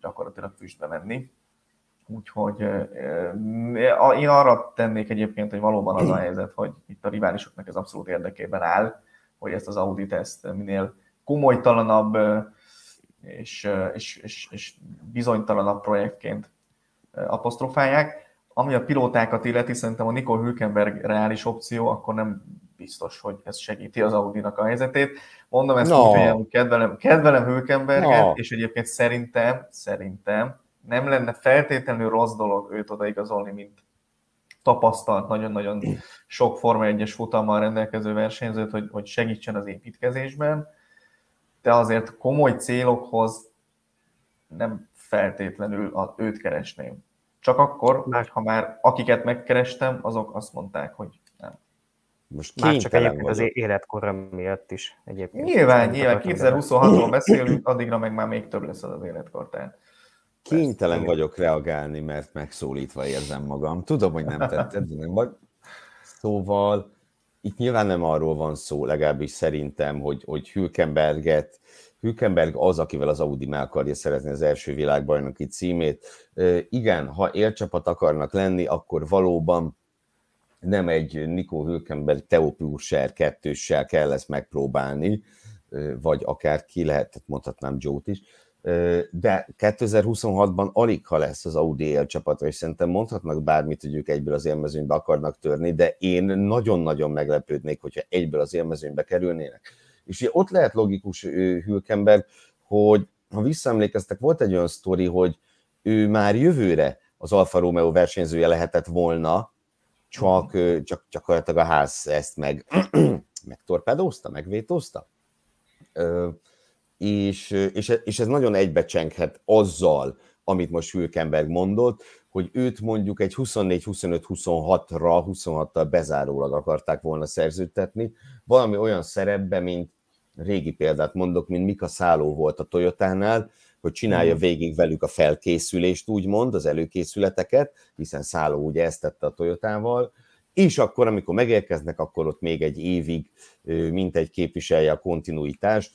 gyakorlatilag füstbe menni Úgyhogy én arra tennék egyébként, hogy valóban az a helyzet, hogy itt a riválisoknak ez abszolút érdekében áll, hogy ezt az Audi teszt minél komolytalanabb és, és, és, és bizonytalanabb projektként apostrofálják. Ami a pilótákat illeti, szerintem a Nico Hülkenberg reális opció, akkor nem biztos, hogy ez segíti az Audi-nak a helyzetét. Mondom ezt no. úgy, hogy kedvelem, kedvelem Hülkenberget, no. és egyébként szerintem, szerintem nem lenne feltétlenül rossz dolog őt odaigazolni, mint tapasztalt, nagyon-nagyon sok Forma 1-es futammal rendelkező versenyzőt, hogy, hogy segítsen az építkezésben, de azért komoly célokhoz nem feltétlenül a, őt keresném. Csak akkor, ha már akiket megkerestem, azok azt mondták, hogy nem. Most Már csak egyébként az életkorra miatt is. Egyébként nyilván, nyilván, 2026-ról beszélünk, addigra meg már még több lesz az, az életkor. Tehát Kénytelen vagyok reagálni, mert megszólítva érzem magam. Tudom, hogy nem tetted, de nem vagy. Szóval itt nyilván nem arról van szó, legalábbis szerintem, hogy, hogy Hülkenberget, Hülkenberg az, akivel az Audi meg akarja szeretni az első világbajnoki címét. Igen, ha élcsapat akarnak lenni, akkor valóban nem egy Nico Hülkenberg Theo Purser kettőssel kell ezt megpróbálni, vagy akár ki lehet, mondhatnám Joe-t is, de 2026-ban alig ha lesz az Audi csapata, és szerintem mondhatnak bármit, hogy ők egyből az élmezőnybe akarnak törni, de én nagyon-nagyon meglepődnék, hogyha egyből az élmezőnybe kerülnének. És ugye ott lehet logikus Hülkenberg, hogy ha visszaemlékeztek, volt egy olyan sztori, hogy ő már jövőre az Alfa Romeo versenyzője lehetett volna, csak, csak, csak a ház ezt meg *clears throat* megtorpedózta, megvétózta és, és, és ez nagyon egybecsenghet azzal, amit most Hülkenberg mondott, hogy őt mondjuk egy 24-25-26-ra, 26-tal bezárólag akarták volna szerződtetni, valami olyan szerepbe, mint régi példát mondok, mint Mika Szálló volt a Toyotánál, hogy csinálja hmm. végig velük a felkészülést, úgymond, az előkészületeket, hiszen Szálló ugye ezt tette a Toyotával, és akkor, amikor megérkeznek, akkor ott még egy évig mint egy képviselje a kontinuitást,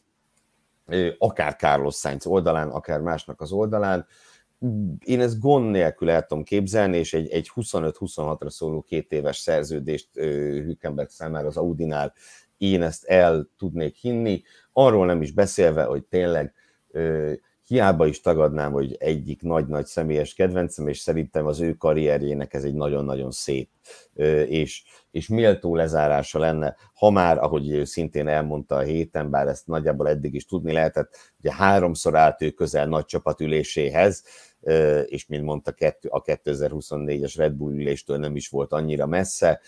akár Carlos Sainz oldalán, akár másnak az oldalán. Én ezt gond nélkül el tudom képzelni, és egy, egy 25-26-ra szóló két éves szerződést Hülkenberg számára az Audinál én ezt el tudnék hinni, arról nem is beszélve, hogy tényleg hiába is tagadnám, hogy egyik nagy-nagy személyes kedvencem, és szerintem az ő karrierjének ez egy nagyon-nagyon szép és, és méltó lezárása lenne, ha már, ahogy szintén elmondta a héten, bár ezt nagyjából eddig is tudni lehetett, ugye háromszor állt ő közel nagy csapatüléséhez, és mint mondta, a 2024-es Red Bull üléstől nem is volt annyira messze.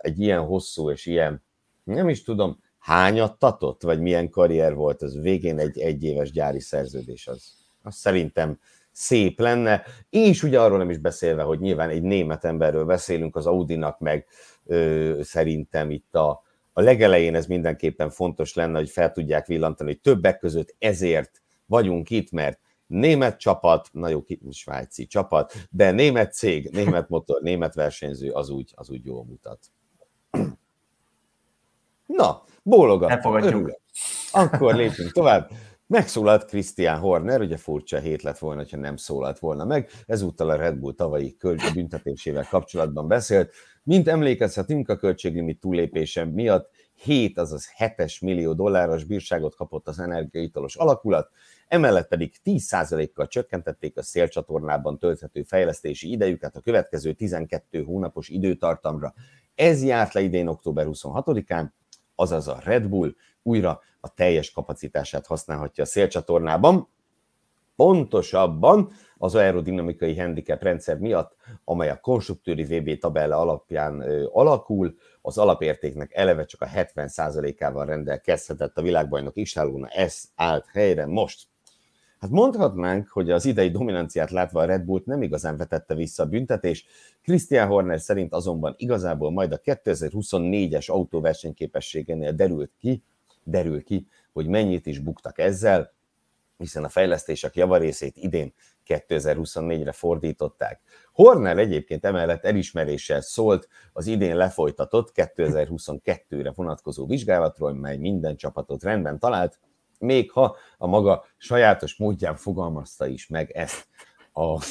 Egy ilyen hosszú és ilyen, nem is tudom, hányat tatott, vagy milyen karrier volt, az végén egy egyéves gyári szerződés, az, az szerintem szép lenne, és ugye arról nem is beszélve, hogy nyilván egy német emberről beszélünk, az Audinak meg ö, szerintem itt a, A legelején ez mindenképpen fontos lenne, hogy fel tudják villantani, hogy többek között ezért vagyunk itt, mert német csapat, na jó, svájci csapat, de német cég, német motor, német versenyző, az úgy, az úgy jól mutat. Na, bólogat. Elfogadjuk. Akkor lépjünk tovább. Megszólalt Christian Horner, ugye furcsa hét lett volna, ha nem szólalt volna meg, ezúttal a Red Bull tavalyi büntetésével kapcsolatban beszélt. Mint emlékezhetünk, a költséglimit túllépése miatt 7, azaz 7 millió dolláros bírságot kapott az energiaitalos alakulat, emellett pedig 10%-kal csökkentették a szélcsatornában tölthető fejlesztési idejüket a következő 12 hónapos időtartamra. Ez járt le idén október 26-án, azaz a Red Bull újra a teljes kapacitását használhatja a szélcsatornában, pontosabban az aerodinamikai handicap rendszer miatt, amely a konstruktőri VB tabella alapján ö, alakul, az alapértéknek eleve csak a 70%-ával rendelkezhetett a világbajnok Isálóna, ez állt helyre most. Hát mondhatnánk, hogy az idei dominanciát látva a Red Bullt nem igazán vetette vissza a büntetés, Christian Horner szerint azonban igazából majd a 2024-es autóversenyképességénél derült ki, derül ki, hogy mennyit is buktak ezzel, hiszen a fejlesztések javarészét idén 2024-re fordították. Horner egyébként emellett elismeréssel szólt az idén lefolytatott 2022-re vonatkozó vizsgálatról, mely minden csapatot rendben talált, még ha a maga sajátos módján fogalmazta is meg ezt a...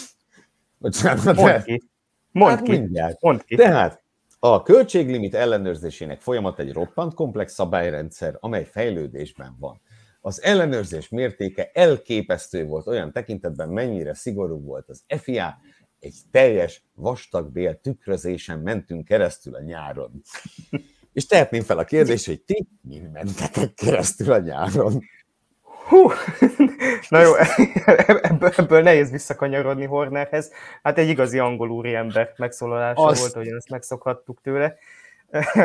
Bocsánat, ki. Mondd hát ki. Mondd ki. Tehát a költséglimit ellenőrzésének folyamat egy roppant komplex szabályrendszer, amely fejlődésben van. Az ellenőrzés mértéke elképesztő volt olyan tekintetben, mennyire szigorú volt az FIA, egy teljes vastagbél tükrözésen mentünk keresztül a nyáron. És tehetném fel a kérdést, hogy ti mi mentetek keresztül a nyáron? Hú, *laughs* na jó, ebből, ebből nehéz visszakanyarodni Hornerhez. Hát egy igazi angol úri ember megszólalása Azt... volt, hogy ezt megszokhattuk tőle. *laughs*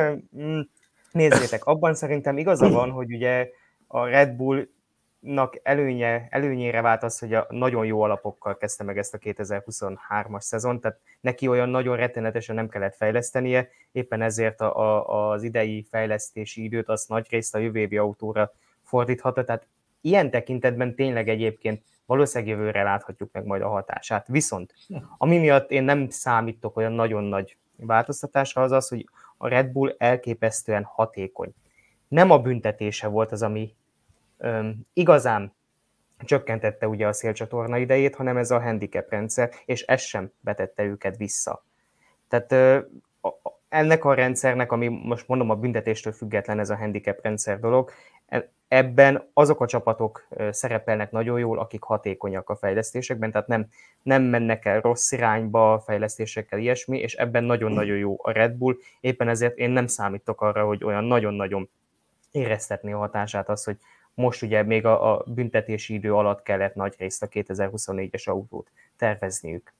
Nézzétek, abban szerintem igaza van, hogy ugye a Red Bullnak előnye, előnyére vált az, hogy a nagyon jó alapokkal kezdte meg ezt a 2023-as szezon, tehát neki olyan nagyon rettenetesen nem kellett fejlesztenie, éppen ezért a, a, az idei fejlesztési időt azt nagy részt a jövő autóra fordíthatta, tehát ilyen tekintetben tényleg egyébként valószínűleg jövőre láthatjuk meg majd a hatását. Viszont, ami miatt én nem számítok olyan nagyon nagy változtatásra, az az, hogy a Red Bull elképesztően hatékony. Nem a büntetése volt az, ami öm, igazán csökkentette ugye a szélcsatorna idejét, hanem ez a handicap rendszer, és ez sem betette őket vissza. Tehát ö, ennek a rendszernek, ami most mondom a büntetéstől független ez a handicap rendszer dolog, ebben azok a csapatok szerepelnek nagyon jól, akik hatékonyak a fejlesztésekben, tehát nem, nem mennek el rossz irányba fejlesztésekkel, ilyesmi, és ebben nagyon-nagyon jó a Red Bull, éppen ezért én nem számítok arra, hogy olyan nagyon-nagyon éreztetni a hatását az, hogy most ugye még a, a büntetési idő alatt kellett nagy részt a 2024-es autót tervezniük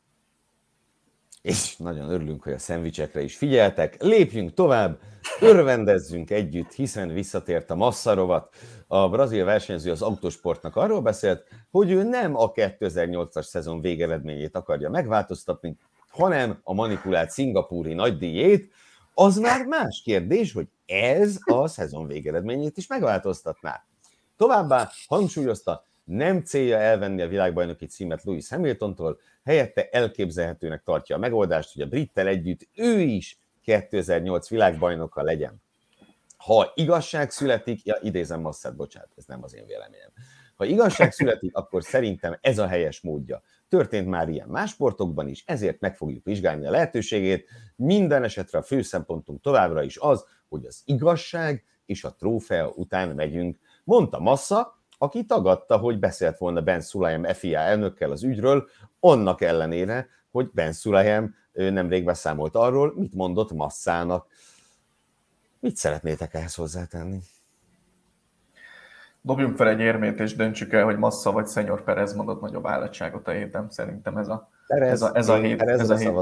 és nagyon örülünk, hogy a szendvicsekre is figyeltek. Lépjünk tovább, örvendezzünk együtt, hiszen visszatért a masszarovat. A brazil versenyző az autosportnak arról beszélt, hogy ő nem a 2008-as szezon végeredményét akarja megváltoztatni, hanem a manipulált szingapúri nagydíjét. Az már más kérdés, hogy ez a szezon végeredményét is megváltoztatná. Továbbá hangsúlyozta, nem célja elvenni a világbajnoki címet Lewis Hamiltontól, helyette elképzelhetőnek tartja a megoldást, hogy a Brittel együtt ő is 2008 világbajnoka legyen. Ha igazság születik, ja, idézem Masszát, bocsánat, ez nem az én véleményem. Ha igazság születik, akkor szerintem ez a helyes módja. Történt már ilyen más sportokban is, ezért meg fogjuk vizsgálni a lehetőségét. Minden esetre a fő szempontunk továbbra is az, hogy az igazság és a trófea után megyünk, mondta Massa, aki tagadta, hogy beszélt volna Ben Sulayem FIA elnökkel az ügyről, annak ellenére, hogy Ben Sulayem nemrég beszámolt arról, mit mondott Massának. Mit szeretnétek ehhez hozzátenni? Dobjunk fel egy érmét, és döntsük el, hogy Massa vagy Szenyor Perez mondott nagyobb állatságot a héten. Szerintem ez a, Perez, ez a, ez a hét, ez a hét,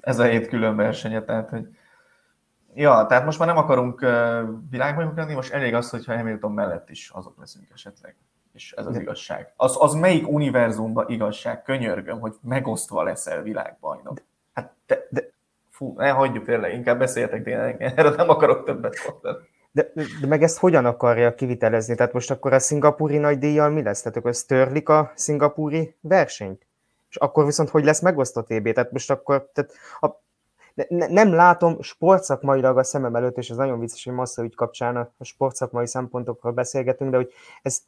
ez a hét külön versenye, tehát hogy Ja, tehát most már nem akarunk világbajnok lenni, most elég az, hogyha Hamilton mellett is azok leszünk esetleg. És ez az igazság. Az, az melyik univerzumban igazság? Könyörgöm, hogy megosztva leszel világbajnok. Hát te, de fú, ne hagyjuk tényleg, inkább beszéljetek tényleg, erről nem akarok többet mondani. De, de meg ezt hogyan akarja kivitelezni? Tehát most akkor a szingapúri nagy díjjal mi lesz? Tehát akkor ez törlik a szingapúri versenyt? És akkor viszont hogy lesz megosztott EB? Tehát most akkor, tehát a, ne, nem látom sportszakmailag a szemem előtt, és ez nagyon vicces, hogy Massza ügy kapcsán a sportszakmai szempontokról beszélgetünk, de hogy ez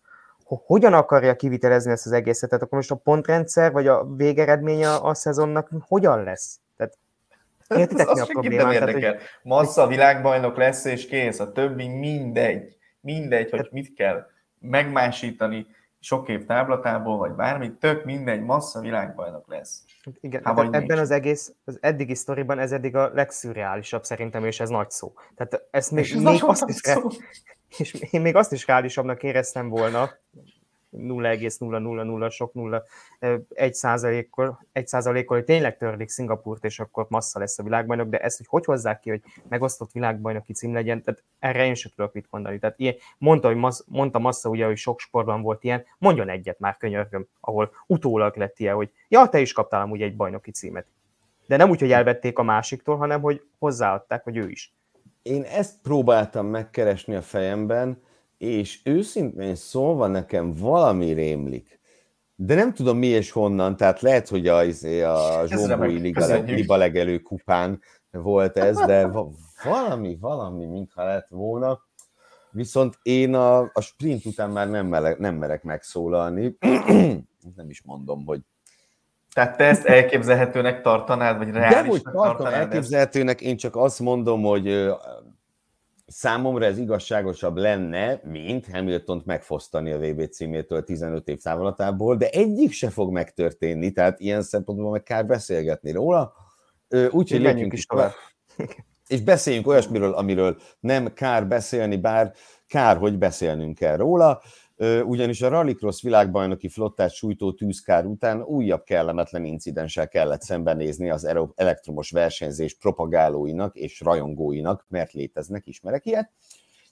hogyan akarja kivitelezni ezt az egészet? Tehát akkor most a pontrendszer, vagy a végeredménye a szezonnak hogyan lesz? Tehát Értitek *laughs* mi a problémát? Nem érdekel. Tehát, hogy... Massza világbajnok lesz, és kész. A többi mindegy. Mindegy, hogy mit kell megmásítani sok év táblatából, vagy bármi, tök mindegy, massza világbajnok lesz. Igen, Há, ebben nincs. az egész, az eddigi sztoriban ez eddig a legszürreálisabb szerintem, és ez nagy szó. Tehát ezt még, még azt is, *laughs* és én még azt is reálisabbnak éreztem volna, 0,000 sok 0, 1 százalékkal, 1 százalékkal, hogy tényleg törlik Szingapurt, és akkor massza lesz a világbajnok, de ezt, hogy hogy hozzák ki, hogy megosztott világbajnoki cím legyen, tehát erre én sem tudok mit mondani. Tehát ilyen, mondta, hogy massz, mondta Massa ugye, hogy sok sportban volt ilyen, mondjon egyet már könyörgöm, ahol utólag lett ilyen, hogy ja, te is kaptál amúgy egy bajnoki címet. De nem úgy, hogy elvették a másiktól, hanem hogy hozzáadták, hogy ő is. Én ezt próbáltam megkeresni a fejemben, és őszintén szólva nekem valami rémlik. De nem tudom mi és honnan, tehát lehet, hogy a, izé, a Zsombói Liga, Liga legelő kupán volt ez, de valami, valami, mintha lett volna. Viszont én a, a sprint után már nem, merek, nem merek megszólalni. *clears throat* nem is mondom, hogy tehát te ezt elképzelhetőnek tartanád, vagy reálisnak De hogy tartom tartanád elképzelhetőnek, ezt? én csak azt mondom, hogy számomra ez igazságosabb lenne, mint Hamilton-t megfosztani a VB címétől 15 év távolatából, de egyik se fog megtörténni, tehát ilyen szempontból meg kár beszélgetni róla. Úgyhogy legyünk is tovább. *laughs* És beszéljünk olyasmiről, amiről nem kár beszélni, bár kár, hogy beszélnünk kell róla ugyanis a Rallycross világbajnoki flottát sújtó tűzkár után újabb kellemetlen incidenssel kellett szembenézni az elektromos versenyzés propagálóinak és rajongóinak, mert léteznek, ismerek ilyet.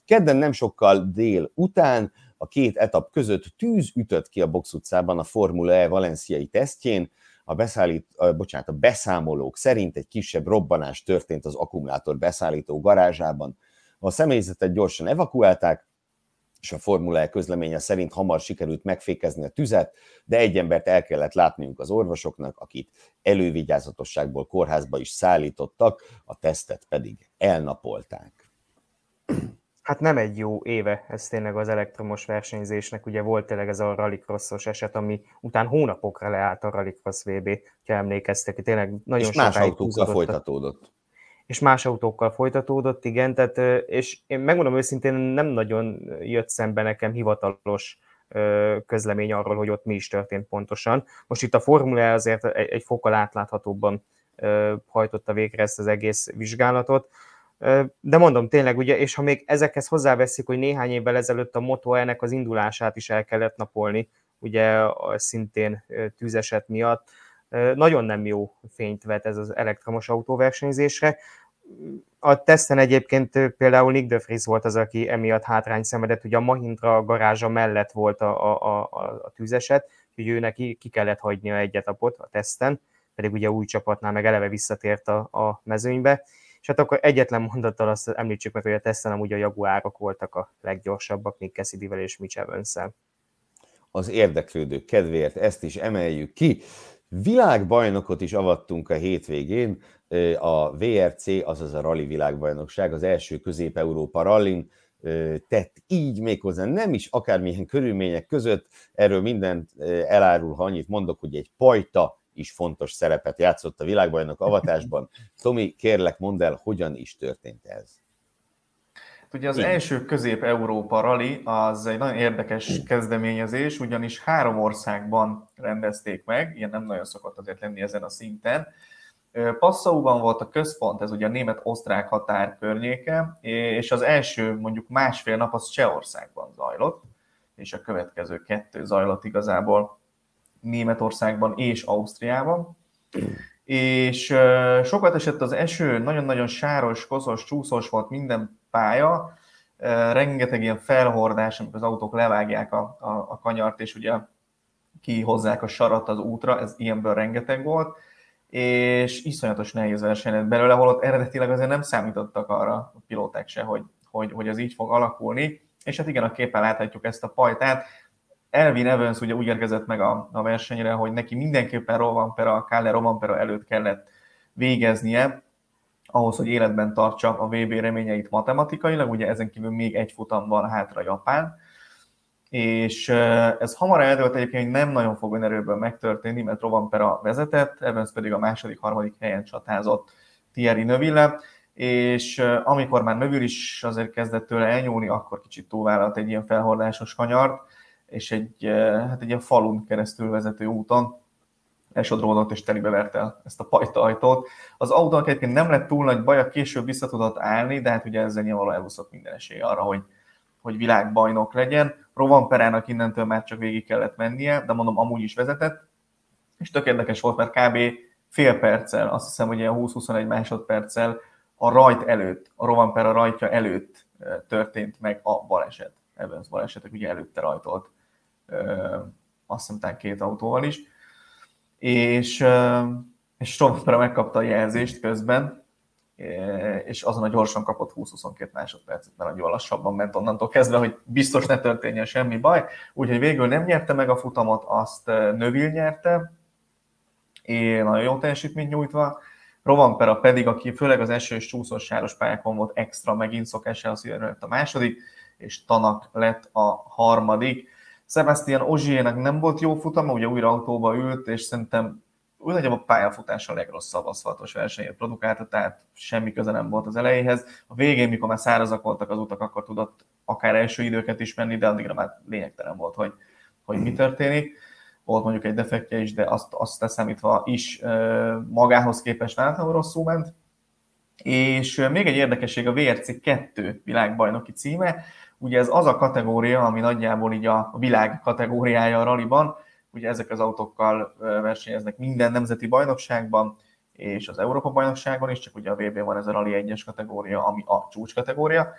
Kedden nem sokkal dél után a két etap között tűz ütött ki a box utcában a Formula E valenciai tesztjén, a, beszállít, a, bocsánat, a beszámolók szerint egy kisebb robbanás történt az akkumulátor beszállító garázsában. A személyzetet gyorsan evakuálták, és a Formula közleménye szerint hamar sikerült megfékezni a tüzet, de egy embert el kellett látniunk az orvosoknak, akit elővigyázatosságból kórházba is szállítottak, a tesztet pedig elnapolták. Hát nem egy jó éve ez tényleg az elektromos versenyzésnek, ugye volt tényleg ez a rallycrossos eset, ami után hónapokra leállt a rallycross VB, ha emlékeztek, tényleg nagyon és más autókkal folytatódott és más autókkal folytatódott, igen, tehát, és én megmondom őszintén, nem nagyon jött szembe nekem hivatalos közlemény arról, hogy ott mi is történt pontosan. Most itt a Formula e azért egy, egy fokkal átláthatóbban hajtotta végre ezt az egész vizsgálatot, de mondom tényleg, ugye, és ha még ezekhez hozzáveszik, hogy néhány évvel ezelőtt a Moto ennek az indulását is el kellett napolni, ugye szintén tűzeset miatt, nagyon nem jó fényt vet ez az elektromos autóversenyzésre. A teszten egyébként például Nick de Vries volt az, aki emiatt hátrány szenvedett, ugye a Mahindra garázsa mellett volt a, a, a, a tűzeset, hogy ő neki ki kellett hagynia egy etapot a teszten, pedig ugye új csapatnál meg eleve visszatért a, a mezőnybe. És hát akkor egyetlen mondattal azt említsük meg, hogy a teszten amúgy a Jaguárok voltak a leggyorsabbak, Nick Cassidyvel és Mitch evans Az érdeklődők kedvéért ezt is emeljük ki. Világbajnokot is avattunk a hétvégén, a VRC, azaz a Rally világbajnokság, az első Közép-Európa rallin tett így méghozzá nem is akármilyen körülmények között, erről mindent elárul, ha annyit mondok, hogy egy pajta is fontos szerepet játszott a világbajnok avatásban. *laughs* Tomi, kérlek mondd el, hogyan is történt ez? Ugye az Igen. első Közép-Európa Rally az egy nagyon érdekes kezdeményezés, ugyanis három országban rendezték meg, ilyen nem nagyon szokott azért lenni ezen a szinten. Passauban volt a központ, ez ugye a német-osztrák határ környéke, és az első mondjuk másfél nap az Csehországban zajlott, és a következő kettő zajlott igazából Németországban és Ausztriában. És sokat esett az eső, nagyon-nagyon sáros, koszos, csúszós volt minden pálya, rengeteg ilyen felhordás, amikor az autók levágják a, a, a kanyart, és ugye kihozzák a sarat az útra, ez ilyenből rengeteg volt. és iszonyatos nehéz verseny lett belőle, holott eredetileg azért nem számítottak arra a pilóták se, hogy, hogy, hogy ez így fog alakulni, és hát igen, a képen láthatjuk ezt a pajtát. Elvin Evans ugye úgy érkezett meg a, a versenyre, hogy neki mindenképpen Rovanpera, Kalle Rovanpera előtt kellett végeznie, ahhoz, hogy életben tartsa a VB reményeit matematikailag, ugye ezen kívül még egy futam van hátra Japán, és ez hamar eldőlt egyébként, hogy nem nagyon fog önerőből megtörténni, mert Rovanpera vezetett, Evans pedig a második, harmadik helyen csatázott Thierry Növille, és amikor már Növille is azért kezdett tőle elnyúlni, akkor kicsit túlvállalt egy ilyen felhordásos kanyart, és egy, hát egy ilyen falun keresztül vezető úton elsodródott és telibe verte ezt a pajta ajtót. Az autónak egyébként nem lett túl nagy baj, később vissza tudott állni, de hát ugye ezzel nyilvánvalóan elúszott minden esély arra, hogy, hogy világbajnok legyen. Rovan Perának innentől már csak végig kellett mennie, de mondom, amúgy is vezetett, és tök érdekes volt, mert kb. fél perccel, azt hiszem, hogy ilyen 20-21 másodperccel a rajt előtt, a Rovan Pera rajtja előtt történt meg a baleset. Evans balesetek ugye előtte rajtolt, azt hiszem, két autóval is és, és Strompera megkapta a jelzést közben, és azon a gyorsan kapott 20-22 másodpercet, mert nagyon lassabban ment onnantól kezdve, hogy biztos ne történjen semmi baj. Úgyhogy végül nem nyerte meg a futamot, azt Növil nyerte, és nagyon jó teljesítményt nyújtva. Rovanpera pedig, aki főleg az első és csúszós sáros pályákon volt extra megint az lett a második, és Tanak lett a harmadik. Sebastian Ozsiének nem volt jó futama, ugye újra autóba ült, és szerintem úgy nagyobb a pályafutás a legrosszabb aszfaltos versenyét produkálta, tehát semmi köze nem volt az elejéhez. A végén, mikor már szárazak voltak az utak, akkor tudott akár első időket is menni, de addigra már lényegtelen volt, hogy, hogy mi történik. Volt mondjuk egy defektje is, de azt, azt leszámítva is magához képest váltalma rosszul ment. És még egy érdekesség a VRC 2 világbajnoki címe, Ugye ez az a kategória, ami nagyjából így a világ kategóriája a raliban, ugye ezek az autókkal versenyeznek minden nemzeti bajnokságban, és az Európa bajnokságban is, csak ugye a VB van ez a Rally 1-es kategória, ami a csúcs kategória.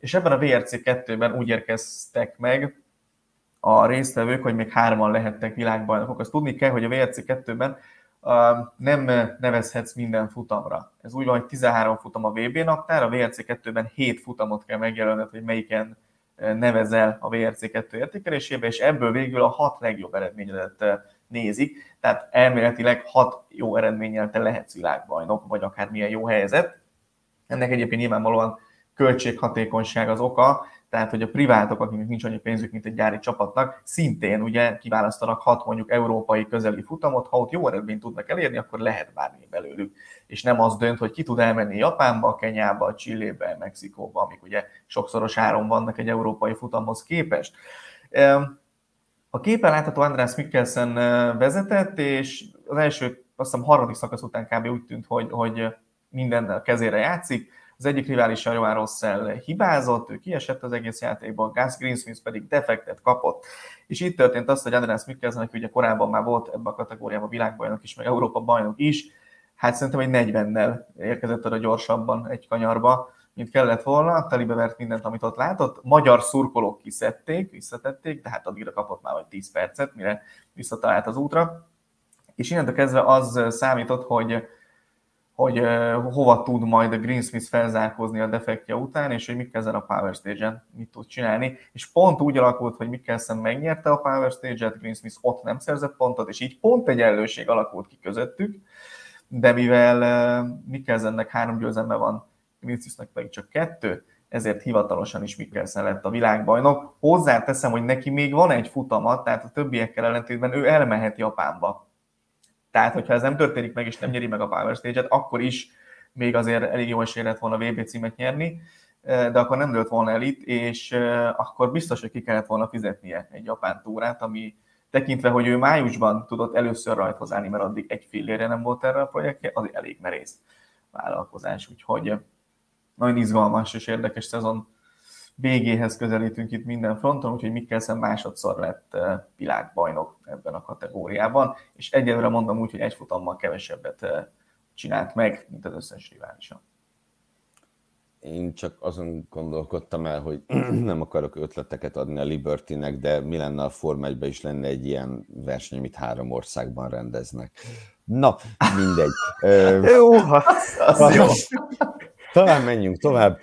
És ebben a VRC 2-ben úgy érkeztek meg a résztvevők, hogy még hárman lehettek világbajnokok. Azt tudni kell, hogy a VRC 2-ben nem nevezhetsz minden futamra. Ez úgy van, hogy 13 futam a VB naptár, a VRC 2-ben 7 futamot kell megjelölned, hogy melyiken nevezel a VRC 2 értékelésébe, és ebből végül a 6 legjobb eredményedet nézik, tehát elméletileg 6 jó eredménnyel te lehetsz világbajnok, vagy akár milyen jó helyzet. Ennek egyébként nyilvánvalóan költséghatékonyság az oka, tehát hogy a privátok, akiknek nincs annyi pénzük, mint egy gyári csapatnak, szintén ugye kiválasztanak hat mondjuk európai közeli futamot, ha ott jó eredményt tudnak elérni, akkor lehet bármi belőlük. És nem az dönt, hogy ki tud elmenni Japánba, Kenyába, Csillébe, Mexikóba, amik ugye sokszoros áron vannak egy európai futamhoz képest. A képen látható András Mikkelsen vezetett, és az első, azt hiszem harmadik szakasz után kb. úgy tűnt, hogy, hogy minden kezére játszik, az egyik rivális a Johan Rossell hibázott, ő kiesett az egész játékból, Gus Greensmith pedig defektet kapott. És itt történt az, hogy András Mikkelsen, aki ugye korábban már volt ebben a kategóriában világbajnok is, meg Európa bajnok is, hát szerintem egy 40-nel érkezett oda gyorsabban egy kanyarba, mint kellett volna, telibe vert mindent, amit ott látott. Magyar szurkolók kiszedték, visszatették, de hát addigra kapott már vagy 10 percet, mire visszatalált az útra. És innentől kezdve az számított, hogy hogy hova tud majd a Greensmith felzárkózni a defektje után, és hogy Mikkelsen a Power Stage-en mit tud csinálni. És pont úgy alakult, hogy Mikkelsen megnyerte a Power Stage-et, Greensmith ott nem szerzett pontot, és így pont egy egyenlőség alakult ki közöttük, de mivel Mikkelsennek három győzelme van, Greensmithnek pedig csak kettő, ezért hivatalosan is Mikkelsen lett a világbajnok. Hozzáteszem, hogy neki még van egy futama, tehát a többiekkel ellentétben ő elmehet Japánba tehát, hogyha ez nem történik meg, és nem nyeri meg a Power Stage-et, akkor is még azért elég jó esély lett volna VB címet nyerni, de akkor nem dőlt volna el itt, és akkor biztos, hogy ki kellett volna fizetnie egy japán túrát, ami tekintve, hogy ő májusban tudott először rajthoz állni, mert addig egy fillére nem volt erre a projektje, az elég merész vállalkozás, úgyhogy nagyon izgalmas és érdekes szezon végéhez közelítünk itt minden fronton, úgyhogy Mikkelsen másodszor lett világbajnok ebben a kategóriában, és egyelőre mondom úgy, hogy egy futammal kevesebbet csinált meg, mint az összes riválisa. Én csak azon gondolkodtam el, hogy *clears throat* nem akarok ötleteket adni a Libertynek, de mi lenne a Form 1 is lenne egy ilyen verseny, amit három országban rendeznek. Na, mindegy. Jó, Az jó. Talán menjünk tovább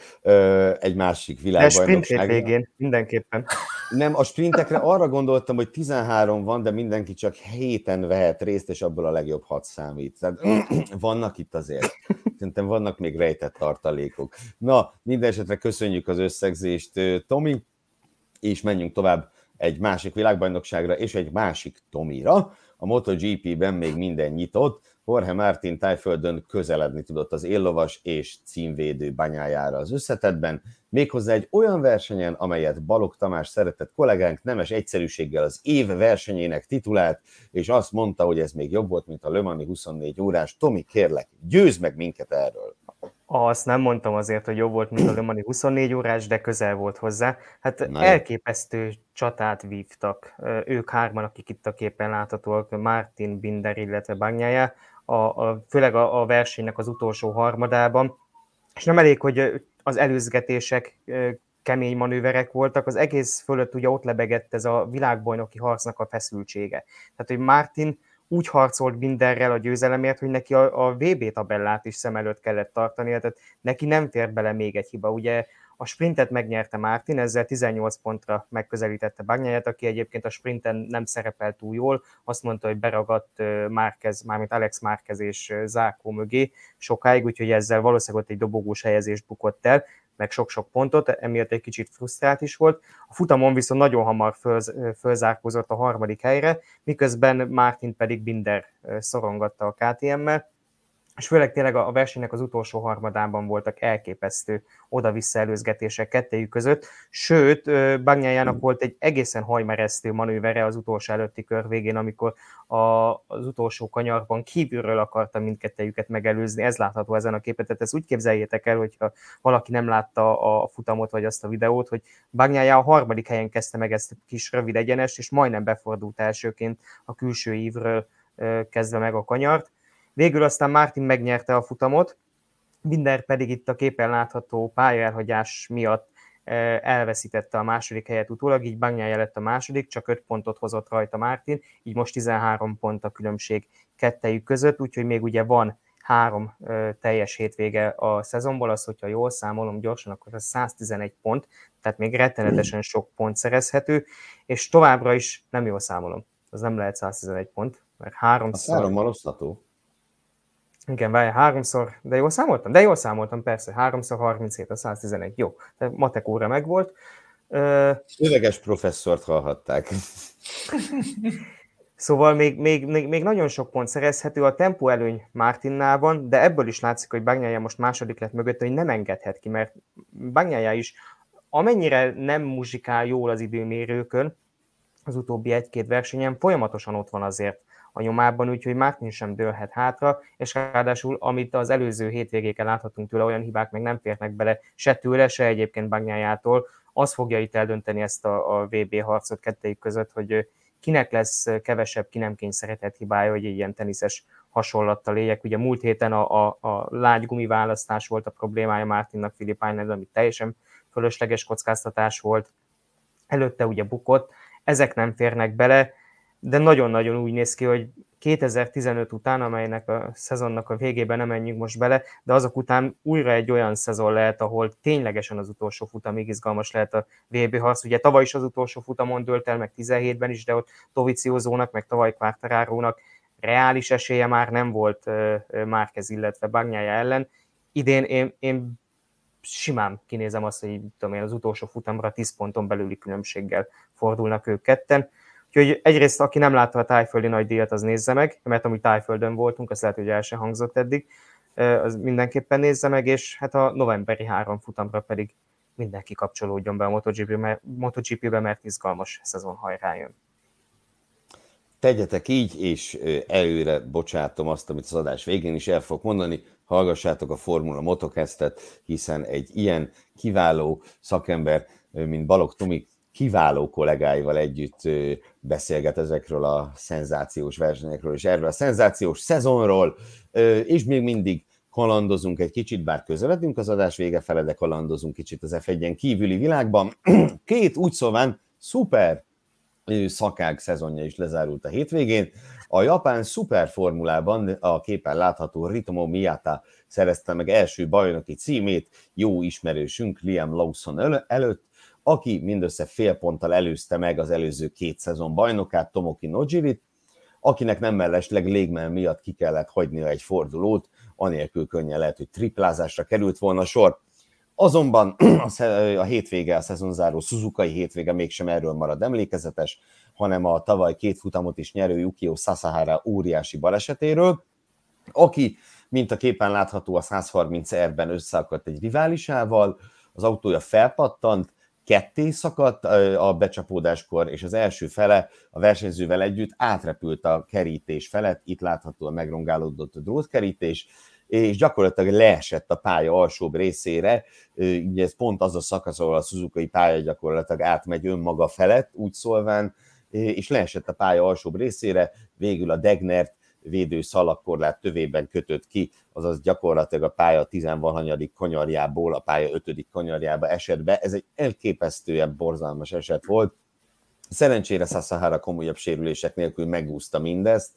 egy másik De világbajnokságra. sprint végén, mindenképpen. Nem, a sprintekre arra gondoltam, hogy 13 van, de mindenki csak héten vehet részt, és abból a legjobb 6 számít. Tehát *clears throat* vannak itt azért. Szerintem vannak még rejtett tartalékok. Na, minden esetre köszönjük az összegzést, Tomi, és menjünk tovább egy másik világbajnokságra, és egy másik Tomira. A MotoGP-ben még minden nyitott, Jorge Martin tájföldön közeledni tudott az éllovas és címvédő banyájára az összetetben, méghozzá egy olyan versenyen, amelyet Balog Tamás szeretett kollégánk nemes egyszerűséggel az év versenyének titulált, és azt mondta, hogy ez még jobb volt, mint a Le Mani 24 órás. Tomi, kérlek, győzd meg minket erről. Azt nem mondtam azért, hogy jobb volt, mint a Le Mani 24 órás, de közel volt hozzá. Hát Na elképesztő csatát vívtak ők hárman, akik itt a képen láthatóak, Martin, Binder, illetve Bagnyája, a, a, főleg a, a versenynek az utolsó harmadában. És nem elég, hogy az előzgetések kemény manőverek voltak, az egész fölött ugye ott lebegett ez a világbajnoki harcnak a feszültsége. Tehát, hogy Martin úgy harcolt mindenrel a győzelemért, hogy neki a, a VB tabellát is szem előtt kellett tartania, tehát neki nem fért bele még egy hiba. Ugye a sprintet megnyerte Martin, ezzel 18 pontra megközelítette Bagnyáját, aki egyébként a sprinten nem szerepelt túl jól, azt mondta, hogy beragadt Márquez, mármint Alex Márquez és Zákó mögé sokáig, úgyhogy ezzel valószínűleg ott egy dobogós helyezést bukott el, meg sok-sok pontot, emiatt egy kicsit frusztrált is volt. A futamon viszont nagyon hamar föl, fölzárkózott a harmadik helyre, miközben Martin pedig Binder szorongatta a KTM-mel, és főleg tényleg a versenynek az utolsó harmadában voltak elképesztő oda-vissza előzgetések kettejük között, sőt, Bagnyájának volt egy egészen hajmeresztő manővere az utolsó előtti kör végén, amikor a, az utolsó kanyarban kívülről akarta mindkettejüket megelőzni, ez látható ezen a képet, tehát ezt úgy képzeljétek el, hogyha valaki nem látta a futamot vagy azt a videót, hogy Bagnyája a harmadik helyen kezdte meg ezt a kis rövid egyenest, és majdnem befordult elsőként a külső ívről kezdve meg a kanyart, Végül aztán Martin megnyerte a futamot, Binder pedig itt a képen látható pályaelhagyás miatt elveszítette a második helyet utólag, így Bagnyája lett a második, csak 5 pontot hozott rajta Martin, így most 13 pont a különbség kettejük között, úgyhogy még ugye van három ö, teljes hétvége a szezonból, az, hogyha jól számolom gyorsan, akkor ez 111 pont, tehát még rettenetesen sok pont szerezhető, és továbbra is nem jól számolom, az nem lehet 111 pont, mert háromszor... Hárommal osztható. Igen, várj, háromszor, de jól számoltam? De jól számoltam, persze, háromszor 37 a 111, jó. Tehát matek óra megvolt. Ö, Üveges professzort hallhatták. *laughs* Szóval még, még, még, még nagyon sok pont szerezhető, a tempó előny Martinnál van, de ebből is látszik, hogy Bagnyája most második lett mögött, hogy nem engedhet ki, mert Bagnyája is amennyire nem muzsikál jól az időmérőkön, az utóbbi egy-két versenyen folyamatosan ott van azért a nyomában, úgyhogy Martin sem dőlhet hátra, és ráadásul, amit az előző hétvégéken láthatunk tőle, olyan hibák meg nem férnek bele se tőle, se egyébként Bagnyájától, az fogja itt eldönteni ezt a, a VB harcot kettejük között, hogy kinek lesz kevesebb, ki nem kényszerített hibája, hogy ilyen teniszes hasonlattal éljek. Ugye múlt héten a, a, a lágy gumi választás volt a problémája Martinnak Filipájnál, ami teljesen fölösleges kockáztatás volt. Előtte ugye bukott, ezek nem férnek bele, de nagyon-nagyon úgy néz ki, hogy 2015 után, amelynek a szezonnak a végében nem menjünk most bele, de azok után újra egy olyan szezon lehet, ahol ténylegesen az utolsó futamig izgalmas lehet a VB harc. Ugye tavaly is az utolsó futamon dőlt el, meg 17-ben is, de ott Toviciózónak, meg tavaly Quartararónak reális esélye már nem volt Márkez, illetve Bagnyája ellen. Idén én, én simán kinézem azt, hogy tudom én, az utolsó futamra 10 ponton belüli különbséggel fordulnak ők ketten. Úgyhogy egyrészt, aki nem látta a tájföldi nagy díjat, az nézze meg, mert amúgy tájföldön voltunk, azt lehet, hogy el sem hangzott eddig, az mindenképpen nézze meg, és hát a novemberi három futamra pedig mindenki kapcsolódjon be a MotoGP-be, MotoGP-be mert izgalmas szezon hajrá jön. Tegyetek így, és előre bocsátom azt, amit az adás végén is el fogok mondani, hallgassátok a Formula Motocastet, hiszen egy ilyen kiváló szakember, mint Balog Tomi, kiváló kollégáival együtt beszélget ezekről a szenzációs versenyekről, és erről a szenzációs szezonról, és még mindig kalandozunk egy kicsit, bár közeledünk az adás vége fele, de kalandozunk kicsit az f kívüli világban. *clears throat* Két úgy szóván szuper szakág szezonja is lezárult a hétvégén. A japán szuperformulában a képen látható Ritomo Miyata szerezte meg első bajnoki címét jó ismerősünk Liam Lawson előtt, aki mindössze fél ponttal előzte meg az előző két szezon bajnokát, Tomoki Nojirit, akinek nem mellesleg légmel miatt ki kellett hagynia egy fordulót, anélkül könnyen lehet, hogy triplázásra került volna sor. Azonban *clears throat* a hétvége, a szezonzáró Suzuki hétvége mégsem erről marad emlékezetes, hanem a tavaly két futamot is nyerő Yukio Sasahara óriási balesetéről, aki, mint a képen látható, a 130 R-ben összeakadt egy riválisával, az autója felpattant, ketté szakadt a becsapódáskor, és az első fele a versenyzővel együtt átrepült a kerítés felett, itt látható a megrongálódott a drótkerítés, és gyakorlatilag leesett a pálya alsóbb részére, ugye ez pont az a szakasz, ahol a Suzuki pálya gyakorlatilag átmegy önmaga felett, úgy szólván, és leesett a pálya alsóbb részére, végül a Degnert védő szalagkorlát tövében kötött ki, azaz gyakorlatilag a pálya 10 kanyarjából a pálya 5. kanyarjába esett be. Ez egy elképesztően borzalmas eset volt. Szerencsére Sasahara komolyabb sérülések nélkül megúszta mindezt,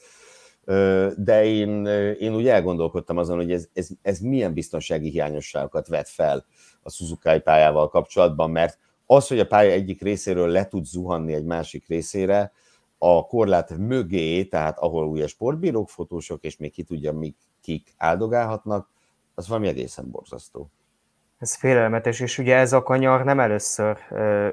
de én, én úgy elgondolkodtam azon, hogy ez, ez, ez milyen biztonsági hiányosságokat vet fel a Suzuki pályával kapcsolatban, mert az, hogy a pálya egyik részéről le tud zuhanni egy másik részére, a korlát mögé, tehát ahol ugye sportbírók, fotósok, és még ki tudja, mik, kik áldogálhatnak, az valami egészen borzasztó. Ez félelmetes, és ugye ez a kanyar nem először ö,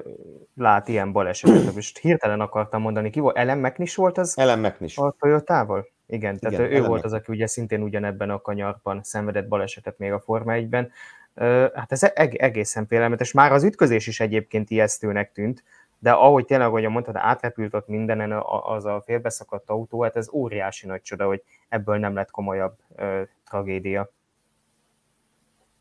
lát ilyen balesetet. Most hirtelen akartam mondani, ki volt? Ellen McNish volt az? Ellen McNish. A Toyota-val? Igen, tehát Igen, ő volt az, aki ugye szintén ugyanebben a kanyarban szenvedett balesetet még a Forma 1-ben. Hát ez egészen félelmetes. Már az ütközés is egyébként ijesztőnek tűnt, de ahogy tényleg, ahogy mondtad, átrepült ott mindenen az a félbeszakadt autó, hát ez óriási nagy csoda, hogy ebből nem lett komolyabb ö, tragédia.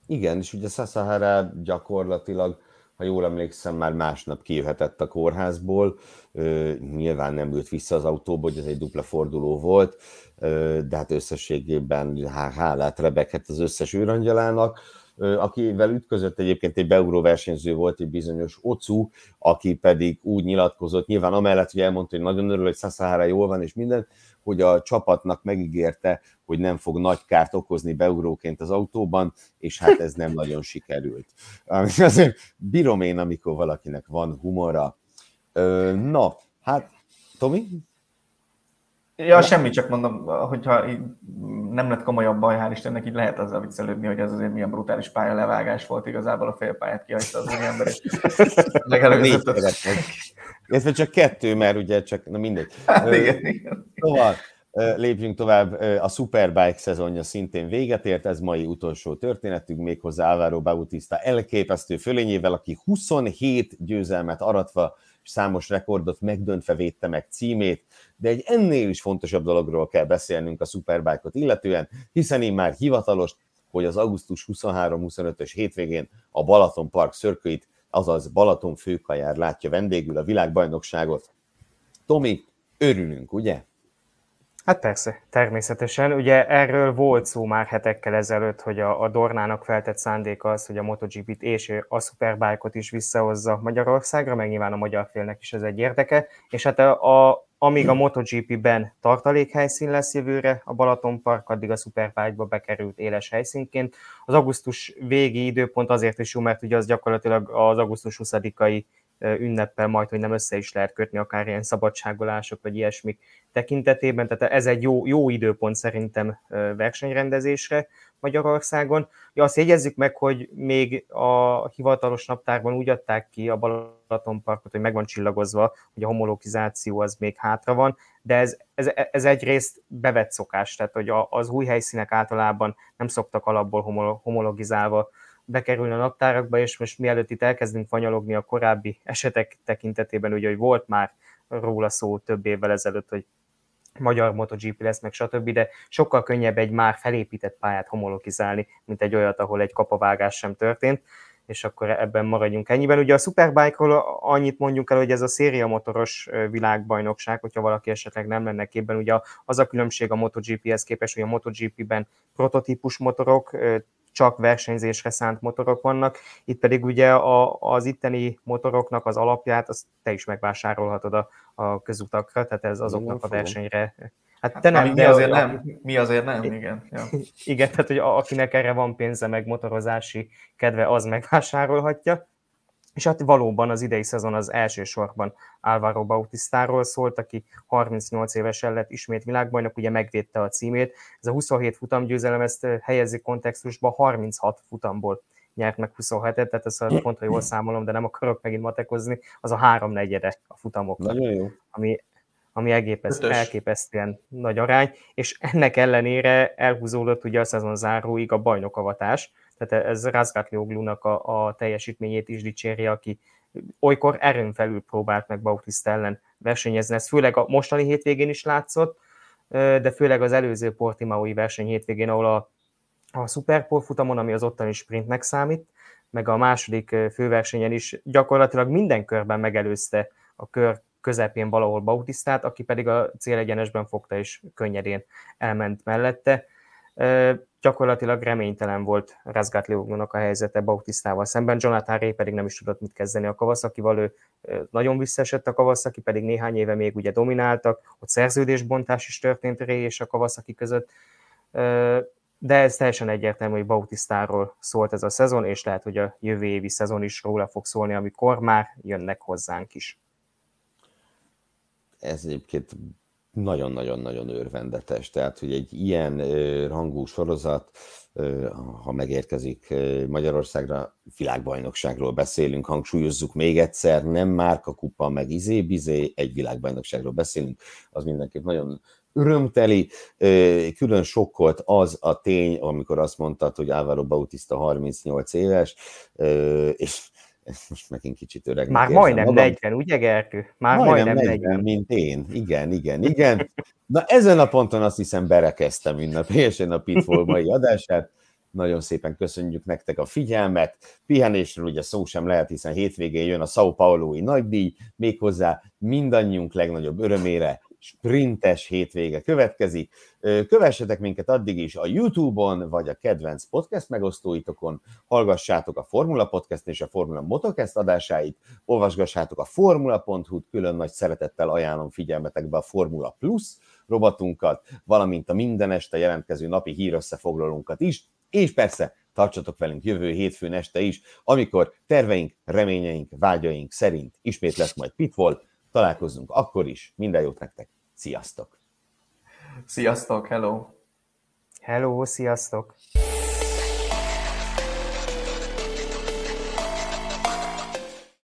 Igen, és ugye Sasahara gyakorlatilag, ha jól emlékszem, már másnap kijöhetett a kórházból, ö, nyilván nem ült vissza az autóból, hogy ez egy dupla forduló volt, ö, de hát összességében hálát rebekhet az összes őrangyalának akivel ütközött egyébként egy beuró versenyző volt, egy bizonyos Ocu, aki pedig úgy nyilatkozott, nyilván amellett, hogy elmondta, hogy nagyon örül, hogy Sasahara jól van és minden, hogy a csapatnak megígérte, hogy nem fog nagy kárt okozni beugróként az autóban, és hát ez nem nagyon sikerült. Azért bírom én, amikor valakinek van humora. Na, hát Tomi? Ja, semmi, csak mondom, hogyha nem lett komolyabb baj, hál' Istennek, így lehet azzal viccelődni, hogy ez azért milyen brutális pálya levágás volt, igazából a félpályát kihagyta az ember, és megelőzött. Ez csak kettő, mert ugye csak, na mindegy. Hát, igen, igen. Szóval, lépjünk tovább. A Superbike szezonja szintén véget ért, ez mai utolsó történetünk, méghozzá Álvaro Bautista elképesztő fölényével, aki 27 győzelmet aratva és számos rekordot megdöntve védte meg címét, de egy ennél is fontosabb dologról kell beszélnünk a Superbike-ot illetően, hiszen én már hivatalos, hogy az augusztus 23-25-ös hétvégén a Balaton Park szörkőit, azaz Balaton főkajár látja vendégül a világbajnokságot. Tomi, örülünk, ugye? Hát persze, természetesen. Ugye erről volt szó már hetekkel ezelőtt, hogy a, a Dornának feltett szándéka az, hogy a MotoGP-t és a Superbike-ot is visszahozza Magyarországra, meg nyilván a magyar félnek is ez egy érdeke, és hát a, a, amíg a MotoGP-ben tartalékhelyszín lesz jövőre, a Balaton Park addig a Superbike-ba bekerült éles helyszínként. Az augusztus végi időpont azért is jó, mert ugye az gyakorlatilag az augusztus 20-ai ünneppel majd, hogy nem össze is lehet kötni akár ilyen szabadságolások vagy ilyesmik tekintetében, tehát ez egy jó, jó időpont szerintem versenyrendezésre Magyarországon. Ja, azt jegyezzük meg, hogy még a hivatalos naptárban úgy adták ki a Balatonparkot, hogy meg van csillagozva, hogy a homologizáció az még hátra van, de ez, ez, ez egyrészt bevett szokás, tehát hogy az új helyszínek általában nem szoktak alapból homologizálva bekerülni a naptárakba, és most mielőtt itt elkezdünk fanyalogni a korábbi esetek tekintetében, ugye, hogy volt már róla szó több évvel ezelőtt, hogy magyar MotoGP lesz, meg stb., de sokkal könnyebb egy már felépített pályát homologizálni, mint egy olyat, ahol egy kapavágás sem történt, és akkor ebben maradjunk ennyiben. Ugye a Superbike-ról annyit mondjuk el, hogy ez a széria motoros világbajnokság, hogyha valaki esetleg nem lenne képben, ugye az a különbség a MotoGP-hez képest, hogy a MotoGP-ben prototípus motorok, csak versenyzésre szánt motorok vannak, itt pedig ugye a, az itteni motoroknak az alapját, azt te is megvásárolhatod a, a közutakra, tehát ez azoknak a versenyre Hát, hát te nem, mi, de azért a, nem, mi azért nem, igen. Ja. *laughs* Igen, tehát hogy akinek erre van pénze, meg motorozási kedve, az megvásárolhatja. És hát valóban az idei szezon az elsősorban Álvaro Bautistáról szólt, aki 38 évesen lett ismét világbajnok, ugye megvédte a címét. Ez a 27 futamgyőzelem ezt helyezi kontextusba, 36 futamból nyert meg 27-et, tehát ezt a pont, ha jól számolom, de nem akarok megint matekozni, az a háromnegyede a futamoknak. Nagyon jó. Ami ami elképeszt, elképesztően nagy arány, és ennek ellenére elhúzódott ugye a szezon záróig a bajnokavatás, tehát ez Razgatlioglunak a, a teljesítményét is dicséri, aki olykor erőn felül próbált meg Bautista ellen versenyezni. Ez főleg a mostani hétvégén is látszott, de főleg az előző Portimaui verseny hétvégén, ahol a, a Superpol futamon, ami az ottani sprintnek számít, meg a második főversenyen is gyakorlatilag minden körben megelőzte a kör közepén valahol Bautistát, aki pedig a célegyenesben fogta és könnyedén elment mellette. Gyakorlatilag reménytelen volt Razgatliognak a helyzete Bautistával szemben, Jonathan Ray pedig nem is tudott mit kezdeni a Kawasaki-val, ő nagyon visszaesett a Kawasaki, pedig néhány éve még ugye domináltak, ott szerződésbontás is történt Ray és a Kawasaki között, de ez teljesen egyértelmű, hogy Bautistáról szólt ez a szezon, és lehet, hogy a jövő évi szezon is róla fog szólni, amikor már jönnek hozzánk is. Ez egyébként nagyon-nagyon-nagyon örvendetes. Tehát, hogy egy ilyen rangú sorozat, ha megérkezik Magyarországra, világbajnokságról beszélünk, hangsúlyozzuk még egyszer, nem márka kupa, meg izé-bizé, egy világbajnokságról beszélünk, az mindenképp nagyon örömteli. Külön sokkolt az a tény, amikor azt mondtad, hogy Álvaro Bautista 38 éves, és most megint kicsit öreg. Már majdnem magam. 40, ugye Gerkő? Már majdnem, majdnem 40, 40. mint én. Igen, igen, igen. Na ezen a ponton azt hiszem berekeztem ünnepélyesen a Pitfall mai *laughs* adását. Nagyon szépen köszönjük nektek a figyelmet. Pihenésről ugye szó sem lehet, hiszen hétvégén jön a São Paulo-i nagydíj, méghozzá mindannyiunk legnagyobb örömére sprintes hétvége következik. Kövessetek minket addig is a YouTube-on, vagy a kedvenc podcast megosztóitokon, hallgassátok a Formula Podcast és a Formula Motocast adásáit, olvasgassátok a formula.hu-t, külön nagy szeretettel ajánlom figyelmetekbe a Formula Plus robotunkat, valamint a minden este jelentkező napi hírösszefoglalónkat is, és persze tartsatok velünk jövő hétfőn este is, amikor terveink, reményeink, vágyaink szerint ismét lesz majd Pitfall, találkozunk akkor is. Minden jót nektek. Sziasztok! Sziasztok, hello! Hello, sziasztok!